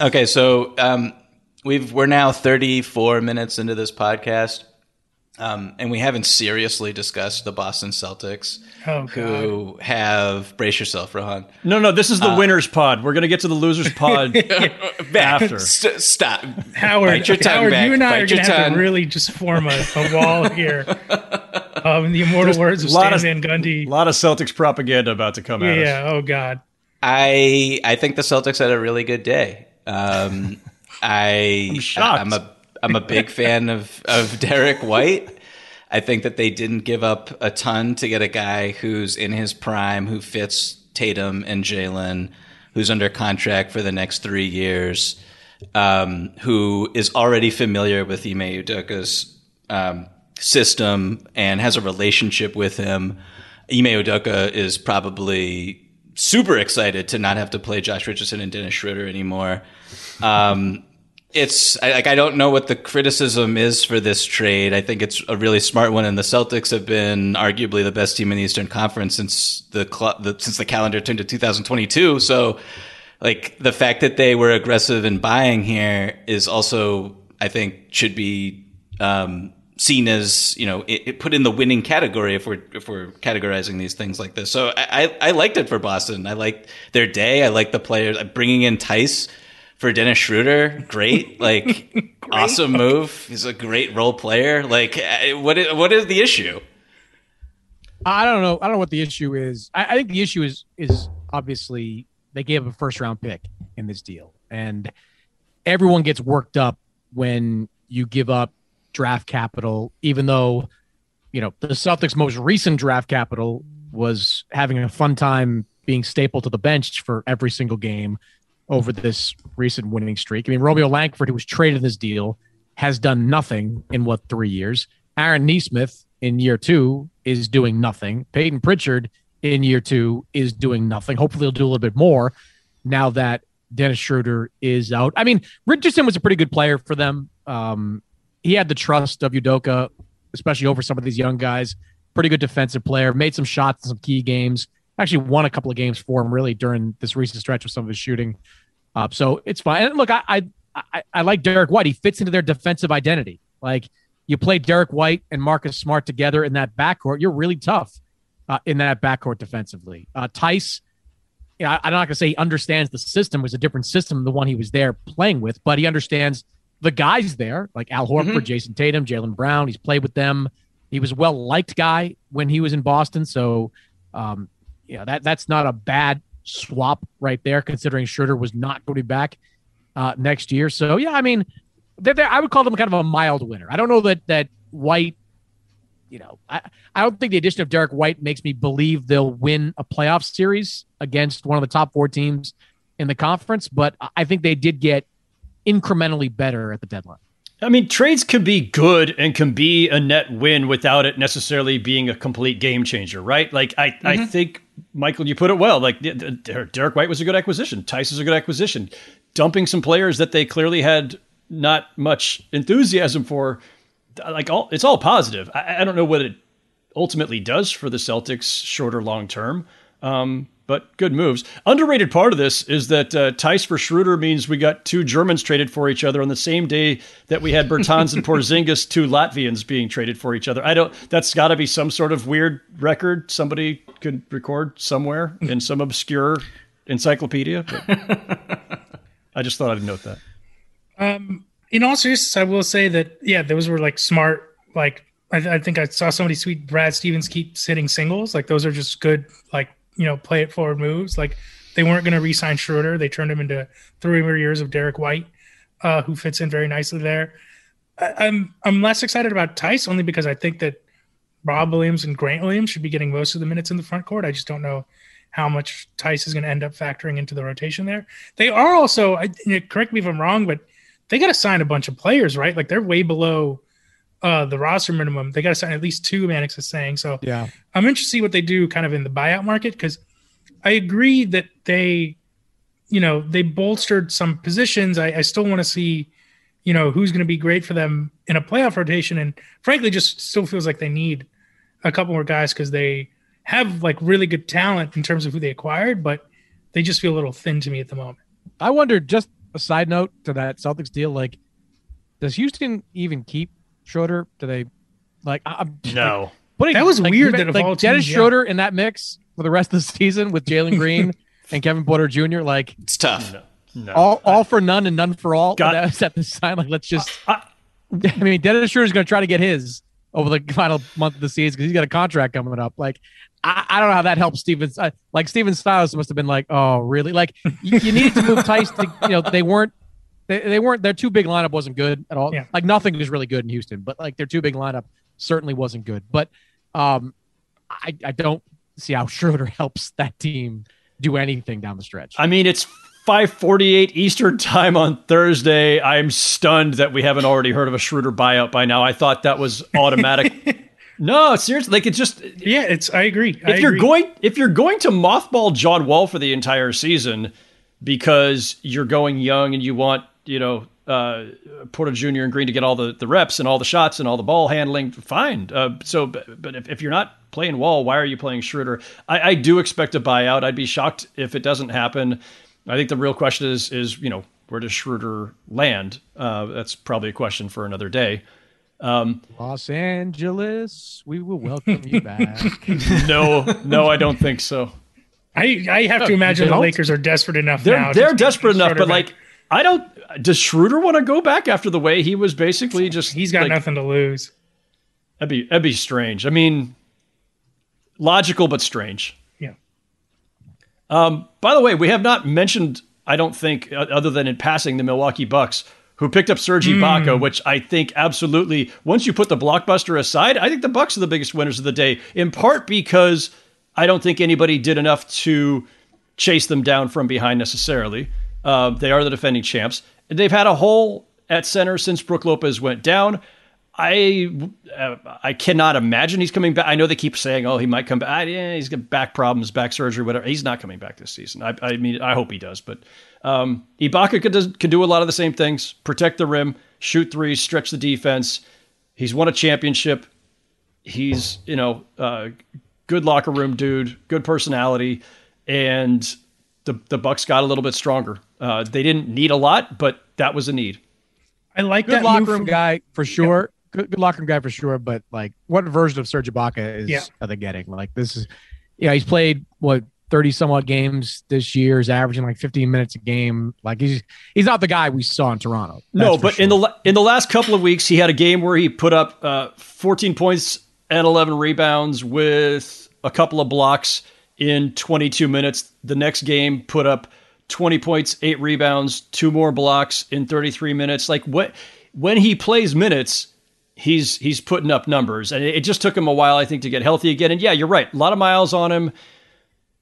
Okay, so um, we've we're now 34 minutes into this podcast, um, and we haven't seriously discussed the Boston Celtics, oh, who have brace yourself, Rohan. No, no, this is the uh, winners pod. We're gonna get to the losers pod after. St- stop, Howard. Howard, back. you and I Bite are gonna have tongue. to really just form a, a wall here. Um, in the immortal There's words of Stan Van Gundy. A lot of Celtics propaganda about to come yeah, us. Yeah. Oh God. I I think the Celtics had a really good day. Um, I I'm, I'm a I'm a big fan of of Derrick White. I think that they didn't give up a ton to get a guy who's in his prime, who fits Tatum and Jaylen, who's under contract for the next three years, um, who is already familiar with Ime Udoka's um, system and has a relationship with him. Ime Udoka is probably super excited to not have to play Josh Richardson and Dennis Schroeder anymore. Um, it's like I don't know what the criticism is for this trade. I think it's a really smart one, and the Celtics have been arguably the best team in the Eastern Conference since the, the since the calendar turned to 2022. So, like the fact that they were aggressive in buying here is also I think should be um, seen as you know it, it, put in the winning category if we're if we're categorizing these things like this. So I, I, I liked it for Boston. I liked their day. I liked the players bringing in Theis for Dennis Schroeder. Great, like great. awesome move. He's a great role player. Like what is, what is the issue? I don't know. I don't know what the issue is. I, I think the issue is is obviously they gave a first round pick in this deal, and everyone gets worked up when you give up draft capital, even though, you know, the Celtics' most recent draft capital was having a fun time being stapled to the bench for every single game over this recent winning streak. I mean, Romeo Langford, who was traded in this deal, has done nothing in what three years. Aaron Nesmith in year two is doing nothing. Peyton Pritchard in year two is doing nothing. Hopefully, he'll do a little bit more now that Dennis Schroeder is out. I mean, Richardson was a pretty good player for them. Um, he had the trust of Udoka, especially over some of these young guys. Pretty good defensive player, made some shots in some key games. Actually, won a couple of games for him really during this recent stretch with some of his shooting. Uh, so it's fine. And look, I, I I I like Derrick White. He fits into their defensive identity. Like you play Derrick White and Marcus Smart together in that backcourt, you're really tough uh, in that backcourt defensively. Uh, Theis, you know, I, am not going to say he understands the system. It was a different system than the one he was there playing with, but he understands the guys there, like Al Horford, mm-hmm. Jayson Tatum, Jaylen Brown. He's played with them. He was a well liked guy when he was in Boston. So, um, yeah, that that's not a bad swap right there, considering Schroeder was not going to be back uh, next year. So, yeah, I mean, they're, they're, I would call them kind of a mild winner. I don't know that that White, you know, I, I don't think the addition of Derrick White makes me believe they'll win a playoff series against one of the top four teams in the conference, but I think they did get incrementally better at the deadline. I mean, trades can be good and can be a net win without it necessarily being a complete game changer, right? Like, I, mm-hmm. I think, Michael, you put it well. Like, Derrick White was a good acquisition. Theis is a good acquisition. Dumping some players that they clearly had not much enthusiasm for, like, all it's all positive. I, I don't know what it ultimately does for the Celtics, short or long term. Um, but good moves. Underrated part of this is that uh, Theis for Schroeder means we got two Germans traded for each other on the same day that we had Bertans and Porzingis, two Latvians being traded for each other. I don't. That's got to be some sort of weird record somebody could record somewhere in some obscure encyclopedia. I just thought I'd note that. Um, in all seriousness, I will say that yeah, those were like smart. Like I, I think I saw somebody tweet Brad Stevens keep sitting singles. Like those are just good like you know, play it forward moves. Like they weren't going to re-sign Schroeder. They turned him into three more years of Derrick White, uh, who fits in very nicely there. I, I'm I'm less excited about Theis only because I think that Rob Williams and Grant Williams should be getting most of the minutes in the front court. I just don't know how much Theis is going to end up factoring into the rotation there. They are also, I, correct me if I'm wrong, but they got to sign a bunch of players, right? Like they're way below uh, the roster minimum. They got to sign at least two. Mannix is saying so. Yeah, I'm interested to see what they do kind of in the buyout market because I agree that they, you know, they bolstered some positions. I, I still want to see, you know, who's going to be great for them in a playoff rotation, and frankly, just still feels like they need a couple more guys because they have like really good talent in terms of who they acquired, but they just feel a little thin to me at the moment. I wonder. Just a side note to that Celtics deal, like, does Houston even keep Schroeder? Do they like? I'm no. Like, putting, that was like, weird. That like Dennis yeah. Schroeder in that mix for the rest of the season with Jalen Green and Kevin Porter Jr. Like it's tough. No, no. All all for none and none for all. Got that at the sign. Like let's just. Uh, I mean, Dennis Schroeder is going to try to get his over the final month of the season because he's got a contract coming up. Like, I, I don't know how that helps Stevens. Like Stephen Silas must have been like, oh, really? Like, you, you needed to move Theis to, you know, they weren't they, they weren't their two big lineup wasn't good at all. Yeah. Like nothing was really good in Houston, but like their two big lineup certainly wasn't good. But um, I I don't see how Schroeder helps that team do anything down the stretch. I mean, it's 5:48 Eastern time on Thursday. I'm stunned that we haven't already heard of a Schroeder buyout by now. I thought that was automatic. no, seriously, like it's just yeah, it's. I agree. If I you're agree. going, if you're going to mothball John Wall for the entire season because you're going young and you want you know, uh, Porter Jr. and Green to get all the, the reps and all the shots and all the ball handling, fine. Uh, so, but, but if, if, you're not playing Wall, why are you playing Schroeder? I, I, do expect a buyout. I'd be shocked if it doesn't happen. I think the real question is, is you know, where does Schroeder land? Uh, that's probably a question for another day. Um, Los Angeles, we will welcome you back. no, no, I don't think so. I, I have to imagine the Lakers are desperate enough they're, now. They're desperate enough, but like I don't. Does Schroeder want to go back after the way he was basically just? He's got like, nothing to lose. That'd be that'd be strange. I mean, logical but strange. Yeah. Um. By the way, we have not mentioned. I don't think, other than in passing, the Milwaukee Bucks, who picked up Serge mm. Which I think absolutely. Once you put the blockbuster aside, I think the Bucks are the biggest winners of the day. In part because I don't think anybody did enough to chase them down from behind necessarily. Uh, they are the defending champs. They've had a hole at center since Brook Lopez went down. I uh, I cannot imagine he's coming back. I know they keep saying, "Oh, he might come back." Yeah, he's got back problems, back surgery, whatever. He's not coming back this season. I, I mean, I hope he does. But um, Ibaka could, could do a lot of the same things: protect the rim, shoot threes, stretch the defense. He's won a championship. He's you know uh, good locker room dude, good personality, and the the Bucks got a little bit stronger. Uh, they didn't need a lot, but that was a need. I like good that locker room from, guy for sure. Yeah. Good, good locker room guy for sure. But like, what version of Serge Ibaka is yeah. are they getting? Like, this is, yeah, he's played what thirty somewhat games this year. He's averaging like fifteen minutes a game. Like he's he's not the guy we saw in Toronto. No, but sure. in the in the last couple of weeks, he had a game where he put up uh, fourteen points and eleven rebounds with a couple of blocks in 22 minutes. The next game put up 20 points, eight rebounds, two more blocks in 33 minutes. Like what when he plays minutes, he's he's putting up numbers, and it, just took him a while, I think, to get healthy again. And yeah, you're right, a lot of miles on him.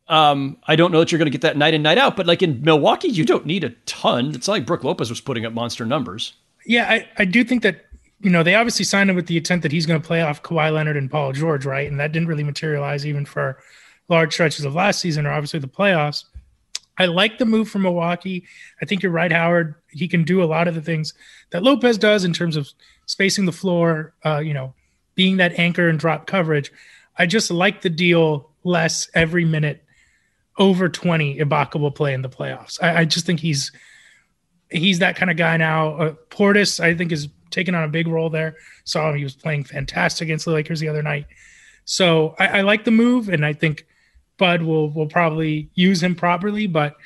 Um, I don't know that you're going to get that night in night out, but like in Milwaukee, you don't need a ton. It's not like Brook Lopez was putting up monster numbers. Yeah, I, I do think that you know they obviously signed him with the intent that he's going to play off Kawhi Leonard and Paul George, right? And that didn't really materialize even for large stretches of last season or obviously the playoffs. I like the move from Milwaukee. I think you're right, Howard. He can do a lot of the things that Lopez does in terms of spacing the floor, uh, you know, being that anchor and drop coverage. I just like the deal less every minute over 20 Ibaka will play in the playoffs. I, I just think he's he's that kind of guy now. Uh, Portis, I think, is taking on a big role there. Saw him; he was playing fantastic against the Lakers the other night. So I, I like the move, and I think – Bud will will probably use him properly, but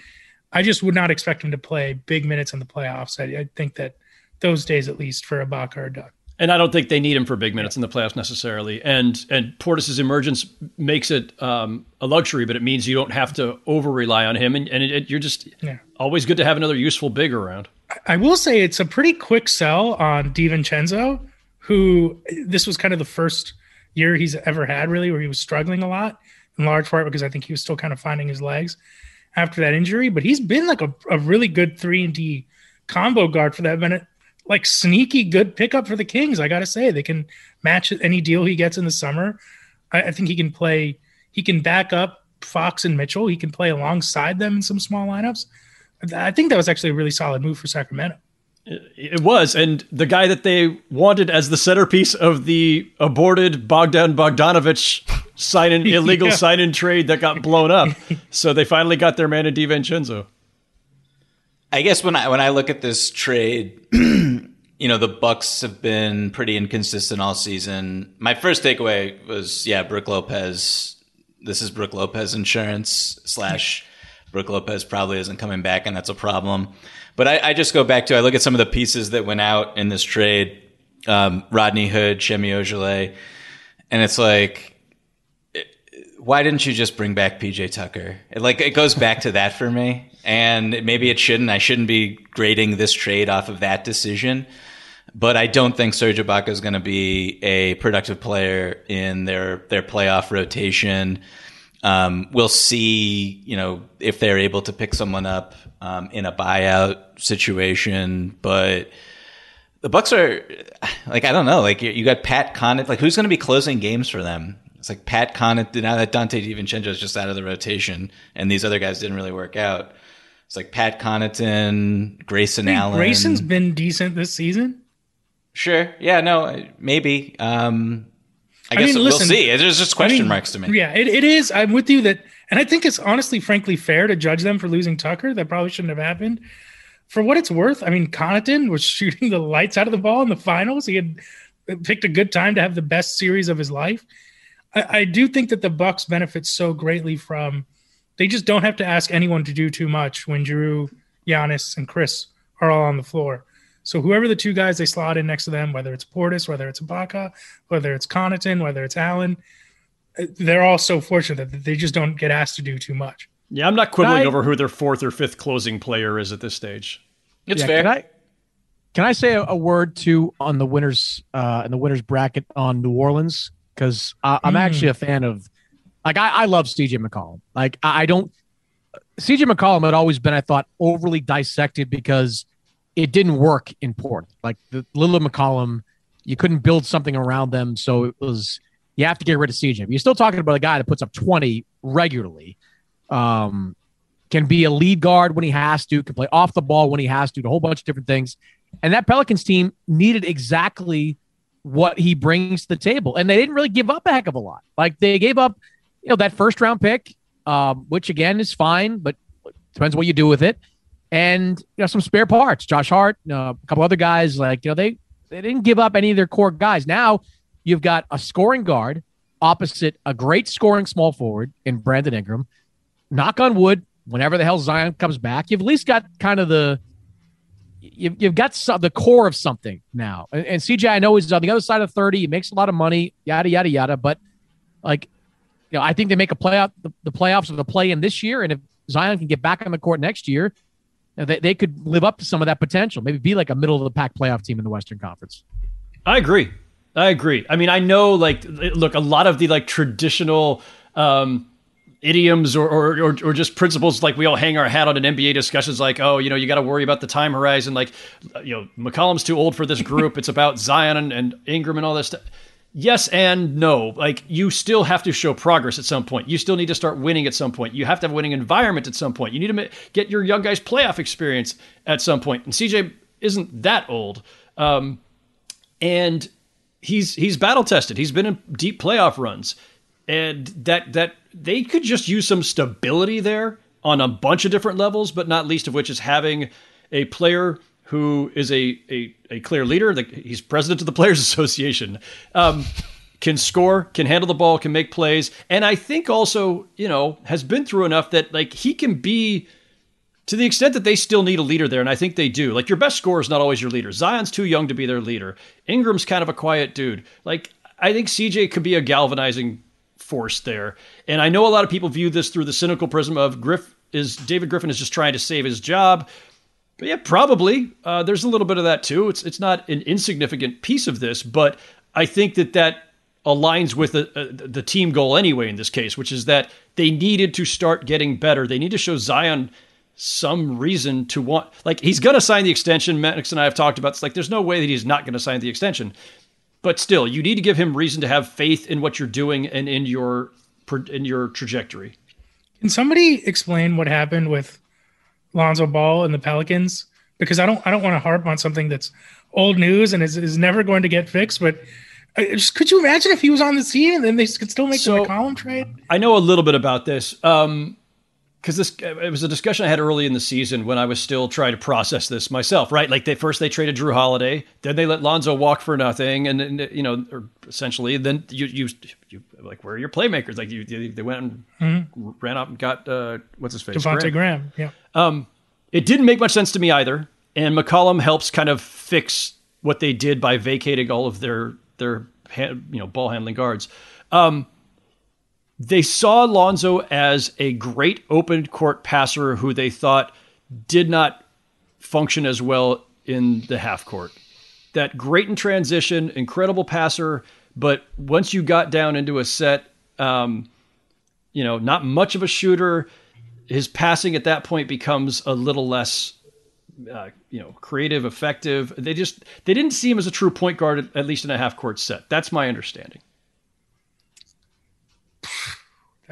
I just would not expect him to play big minutes in the playoffs. I, I think that those days, at least for Ibaka, are done. And I don't think they need him for big minutes in the playoffs necessarily. And and Portis's emergence makes it um, a luxury, but it means you don't have to over rely on him, and, and it, it, you're just yeah. always good to have another useful big around. I will say it's a pretty quick sell on DiVincenzo, who this was kind of the first year he's ever had really where he was struggling a lot in large part because I think he was still kind of finding his legs after that injury. But he's been like a, a really good three and D combo guard for that minute. Like sneaky good pickup for the Kings. I gotta say they can match any deal he gets in the summer. I, I think he can play. He can back up Fox and Mitchell. He can play alongside them in some small lineups. I think that was actually a really solid move for Sacramento. It was, and the guy that they wanted as the centerpiece of the aborted Bogdan Bogdanovich sign in illegal yeah. sign in trade that got blown up. so they finally got their man in DiVincenzo. I guess when I when I look at this trade, you know, the Bucks have been pretty inconsistent all season. My first takeaway was, yeah, Brook Lopez. This is Brook Lopez insurance slash Brook Lopez probably isn't coming back, and that's a problem. But I, I, just go back to I look at some of the pieces that went out in this trade: um, Rodney Hood, Semi Ojeleye, and it's like, why didn't you just bring back PJ Tucker? Like it goes back to that for me, and maybe it shouldn't. I shouldn't be grading this trade off of that decision. But I don't think Serge Ibaka is going to be a productive player in their their playoff rotation. Um, we'll see, you know, if they're able to pick someone up um, in a buyout situation, but the Bucks are like I don't know, like you, got Pat Connaughton, like who's going to be closing games for them? It's like Pat Connaughton now that Donte DiVincenzo is just out of the rotation, and these other guys didn't really work out. It's like Pat Connaughton, Grayson Allen. Grayson's been decent this season. Sure, yeah, no, maybe. Um, I, I guess mean, listen, we'll see. There's just question I mean, marks to me. Yeah, it, it is. I'm with you that, and I think it's honestly, frankly, fair to judge them for losing Tucker. That probably shouldn't have happened. For what it's worth, I mean, Connaughton was shooting the lights out of the ball in the finals. He had picked a good time to have the best series of his life. I, I do think that the Bucks benefit so greatly from they just don't have to ask anyone to do too much when Jrue, Giannis, and Khris are all on the floor. So whoever the two guys they slot in next to them, whether it's Portis, whether it's Ibaka, whether it's Connaughton, whether it's Allen, they're all so fortunate that they just don't get asked to do too much. Yeah, I'm not quibbling I, over who their fourth or fifth closing player is at this stage. It's yeah, fair. Can I, can I say a, a, word too on the winners uh, in the winners bracket on New Orleans? Because I'm mm. actually a fan of, like, I, I love CJ McCollum. Like, I, I don't CJ McCollum had always been, I thought, overly dissected because it didn't work in Portland. Like the little McCollum, you couldn't build something around them, so it was you have to get rid of CJ. But you're still talking about a guy that puts up 20 regularly. Um, can be a lead guard when he has to, can play off the ball when he has to, a whole bunch of different things. And that Pelicans team needed exactly what he brings to the table. And they didn't really give up a heck of a lot. Like they gave up, you know, that first round pick, um, which again is fine, but depends what you do with it. And you know, some spare parts. Josh Hart, uh, a couple other guys, like, you know, they they didn't give up any of their core guys. Now you've got a scoring guard opposite a great scoring small forward in Brandon Ingram. Knock on wood, whenever the hell Zion comes back, you've at least got kind of the you've, you've got some, the core of something now. And, and, CJ, I know he's on the other side of 30. He makes a lot of money, yada, yada, yada. But like, you know, I think they make a playoff, the, the playoffs or the play in this year. And if Zion can get back on the court next year, you know, they, they could live up to some of that potential, maybe be like a middle of the pack playoff team in the Western Conference. I agree. I agree. I mean, I know like, look, a lot of the like traditional, um, idioms or, or, or, or, just principles like we all hang our hat on in NBA discussions like, oh, you know, you got to worry about the time horizon. Like, you know, McCollum's too old for this group. it's about Zion and, and Ingram and all this stuff. Yes and no. Like, you still have to show progress at some point. You still need to start winning at some point. You have to have a winning environment at some point. You need to get your young guys playoff experience at some point. And CJ isn't that old. Um, and he's he's battle tested. He's been in deep playoff runs and that that they could just use some stability there on a bunch of different levels, but not least of which is having a player who is a a, a clear leader. he's president of the Players Association. Um, can score, can handle the ball, can make plays, and I think also, you know, has been through enough that like he can be to the extent that they still need a leader there, and I think they do. Like your best scorer is not always your leader. Zion's too young to be their leader. Ingram's kind of a quiet dude. Like I think CJ could be a galvanizing force there. And I know a lot of people view this through the cynical prism of Griff is David Griffin is just trying to save his job. But yeah, probably uh, there's a little bit of that too. It's it's not an insignificant piece of this, but I think that that aligns with the, uh, the team goal anyway in this case, which is that they needed to start getting better. They need to show Zion some reason to want like he's going to sign the extension. Max and I have talked about. It's like there's no way that he's not going to sign the extension. But still, you need to give him reason to have faith in what you're doing and in your in your trajectory. Can somebody explain what happened with Lonzo Ball and the Pelicans? Because I don't I don't want to harp on something that's old news and is, is never going to get fixed. But uh, just, could you imagine if he was on the scene and then they could still make so, the McCollum trade? I know a little bit about this. Um, because this it was a discussion I had early in the season when I was still trying to process this myself, right? Like they first they traded Jrue Holiday, then they let Lonzo walk for nothing, and, and you know, essentially, then you you you like where are your playmakers? Like you they went and mm-hmm. ran up and got uh, what's his face, Devonte' Graham. Graham. Yeah. Um, it didn't make much sense to me either, and McCollum helps kind of fix what they did by vacating all of their their you know ball handling guards. Um, they saw Lonzo as a great open court passer who they thought did not function as well in the half court. That great in transition, incredible passer, but once you got down into a set, um, you know, not much of a shooter. His passing at that point becomes a little less, uh, you know, creative, effective. They just they didn't see him as a true point guard, at least in a half court set. That's my understanding.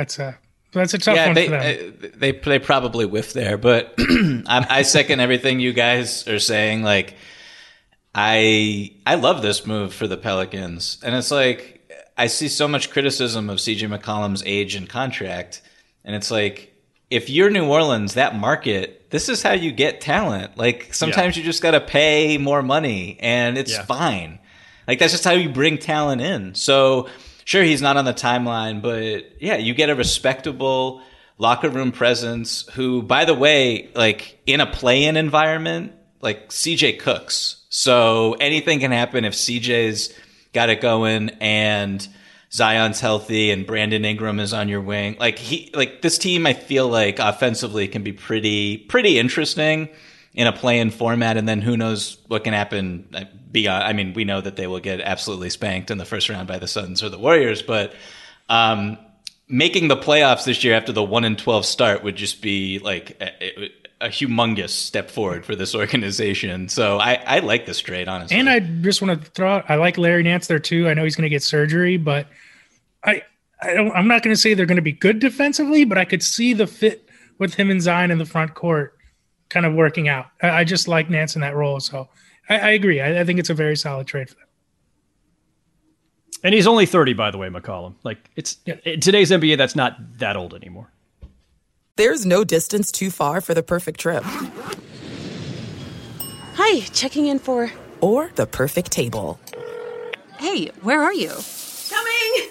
That's a that's a tough yeah, one they, for them. Uh, they they probably whiff there, but I, I second everything you guys are saying. Like, I I love this move for the Pelicans, and it's like I see so much criticism of CJ McCollum's age and contract, and it's like if you're New Orleans, that market, this is how you get talent. Like sometimes yeah. you just got to pay more money, and it's yeah. fine. Like that's just how you bring talent in. So sure he's not on the timeline, but yeah, you get a respectable locker room presence who, by the way, like in a play-in environment, like CJ cooks. So anything can happen if CJ's got it going and Zion's healthy and Brandon Ingram is on your wing. Like he like this team I feel like offensively can be pretty pretty interesting in a play-in format and then who knows what can happen beyond. I mean, we know that they will get absolutely spanked in the first round by the Suns or the Warriors, but um, making the playoffs this year after the one and twelve start would just be like a, a humongous step forward for this organization. So I, I like this trade honestly. And I just want to throw out I like Larry Nance there too. I know he's going to get surgery, but I I don't I'm not going to say they're going to be good defensively, but I could see the fit with him and Zion in the front court kind of working out. I, I just like Nance in that role, so I, I agree. I, I think it's a very solid trade for them. And he's only 30, by the way, McCollum. Like it's yeah. in today's NBA, that's not that old anymore. There's no distance too far for the perfect trip. Hi, checking in for. Or the perfect table. Hey, where are you? Coming!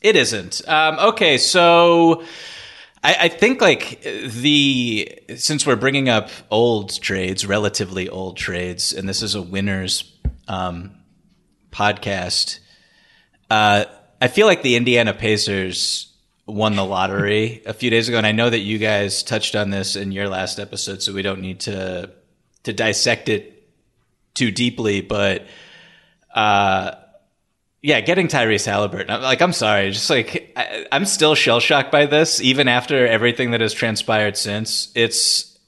It isn't. Um, okay, so I, I, think like the since we're bringing up old trades, relatively old trades, and this is a winners um, podcast. Uh, I feel like the Indiana Pacers won the lottery a few days ago, and I know that you guys touched on this in your last episode, so we don't need to to dissect it too deeply. But uh, yeah, getting Tyrese Halliburton, like I'm sorry, just like I, I'm still shell shocked by this, even after everything that has transpired since. It's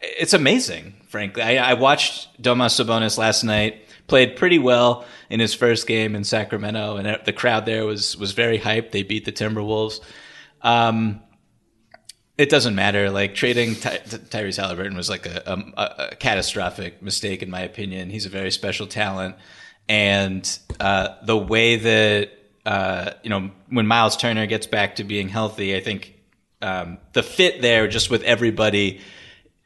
it's amazing frankly. I, I watched Domas Sabonis last night. Played pretty well in his first game in Sacramento, and the crowd there was was very hyped. They beat the Timberwolves. Um, it doesn't matter. Like trading Ty- Tyrese Halliburton was like a, a, a, catastrophic mistake, in my opinion. He's a very special talent, and uh, the way that uh, you know when Miles Turner gets back to being healthy, I think um, the fit there, just with everybody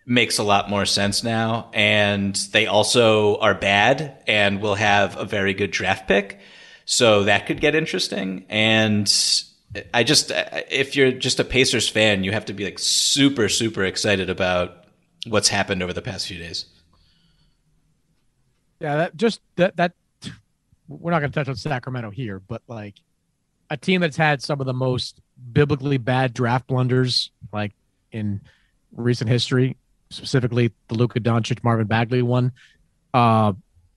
makes a lot more sense now. And they also are bad and will have a very good draft pick. So that could get interesting. And I just, if you're just a Pacers fan, you have to be like super, super excited about what's happened over the past few days. Yeah, that just that, that we're not going to touch on Sacramento here, but like a team that's had some of the most biblically bad draft blunders like in recent history specifically the Luka Doncic, Marvin Bagley one, uh,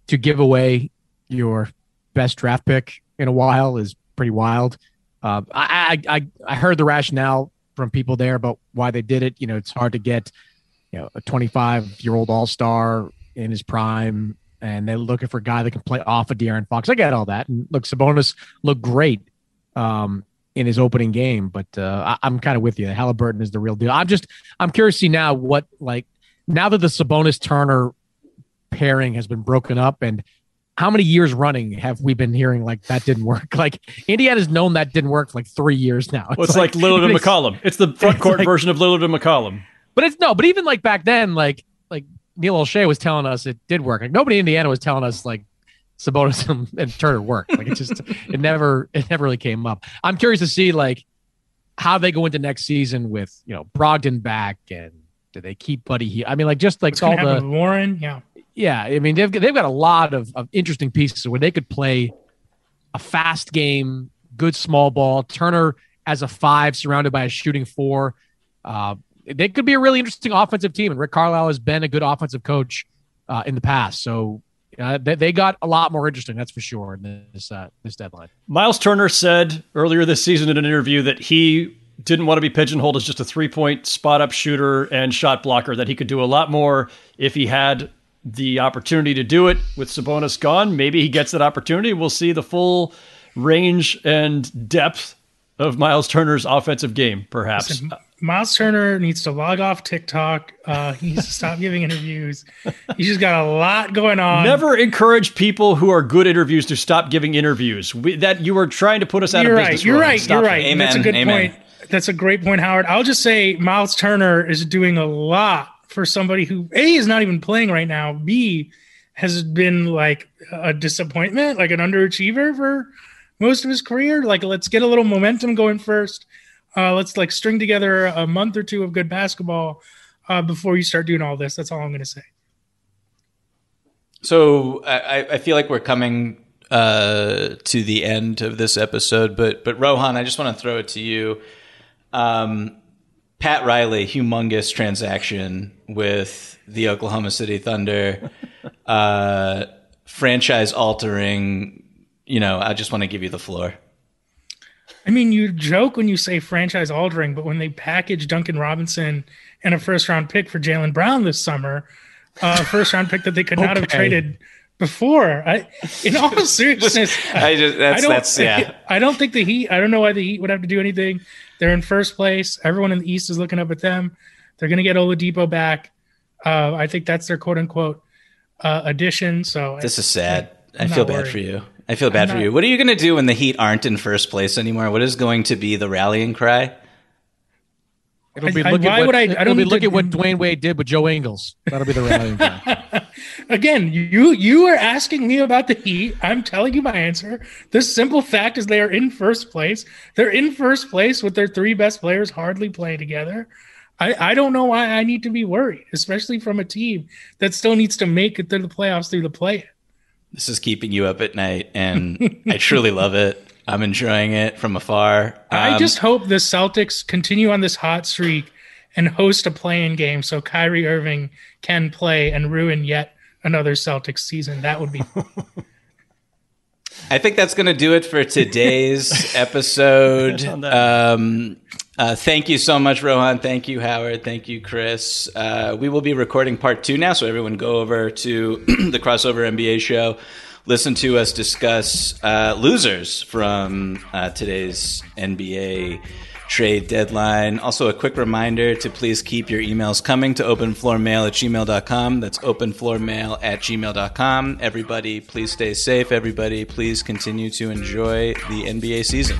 to give away your best draft pick in a while is pretty wild. Uh, I, I I heard the rationale from people there about why they did it. You know, it's hard to get you know a 25 year old all star in his prime, and they're looking for a guy that can play off of De'Aaron Fox. I get all that, and look, Sabonis looked great. Um, in his opening game. But uh, I, am kind of with you. Halliburton is the real deal. I'm just I'm curious to see now what like now that the Sabonis Turner pairing has been broken up and how many years running have we been hearing like that didn't work? Like Indiana's known that didn't work for like three years now. It's, well, it's like, like Lillard and McCollum. It's the front court like, version of Lillard and McCollum. But it's no, but even like back then, like like Neil Olshey was telling us it did work. Like nobody in Indiana was telling us like Sabonis and, and Turner worked. Like it just it never it never really came up. I'm curious to see like how they go into next season with you know Brogdon back and do they keep Buddy here? I mean, like just like all the Warren, yeah, yeah. I mean, they've they've got a lot of, of interesting pieces where they could play a fast game, good small ball. Turner as a five, surrounded by a shooting four. Uh, they could be a really interesting offensive team, and Rick Carlisle has been a good offensive coach uh, in the past. So uh, they, they got a lot more interesting, that's for sure, in this uh, this deadline. Miles Turner said earlier this season in an interview that he didn't want to be pigeonholed as just a three point spot up shooter and shot blocker, that he could do a lot more if he had the opportunity to do it with Sabonis gone. Maybe he gets that opportunity. We'll see the full range and depth of Miles Turner's offensive game, perhaps. Listen, Miles Turner needs to log off TikTok. Uh, he needs to stop giving interviews. He's just got a lot going on. Never encourage people who are good interviews to stop giving interviews. We, that you are trying to put us out you're of right, business. You're right. Stop you're right. Amen. That's a good Amen. point. That's a great point, Howard. I'll just say Miles Turner is doing a lot for somebody who A is not even playing right now. B has been like a disappointment, like an underachiever for most of his career. Like, let's get a little momentum going first. Uh, let's like string together a month or two of good basketball uh, before you start doing all this. That's all I'm going to say. So I, I feel like we're coming uh, to the end of this episode, but but Rohan, I just want to throw it to you. Um, Pat Riley, humongous transaction with the Oklahoma City Thunder, uh, franchise altering. You know, I just want to give you the floor. I mean, you joke when you say franchise altering, but when they package Duncan Robinson and a first round pick for Jaylen Brown this summer, uh, first round pick that they could not have traded before. I, in all seriousness, I just that's don't, that's yeah. I don't think the Heat. I don't know why the Heat would have to do anything. They're in first place. Everyone in the East is looking up at them. They're going to get Oladipo back. Uh, I think that's their quote unquote uh, addition. So This is sad. I I'm feel bad worried. for you. I feel bad I'm for you. What are you going to do when the Heat aren't in first place anymore? What is going to be the rallying cry? It'll be I- I- look why at what, would I- I don't be look to- at what Dwyane Wade did with Joe Ingles. That'll be the rallying cry. Again, you you are asking me about the Heat. I'm telling you my answer. The simple fact is they are in first place. They're in first place with their three best players hardly playing together. I, I don't know why I need to be worried, especially from a team that still needs to make it to the playoffs through the play. This is keeping you up at night, and I truly love it. I'm enjoying it from afar. I Um, just hope the Celtics continue on this hot streak and host a play-in game so Kyrie Irving can play and ruin yet another Celtics season. That would be I think that's going to do it for today's episode. Um, uh, thank you so much, Rohan. Thank you, Howard. Thank you, Chris. Uh, we will be recording part two now, so everyone go over to the Crossover NBA show. Listen to us discuss uh, losers from uh, today's NBA trade deadline. Also, a quick reminder to please keep your emails coming to openfloormail at gmail.com. That's openfloormail at gmail.com. Everybody, please stay safe. Everybody, please continue to enjoy the NBA season.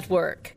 Network.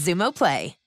Xumo Play.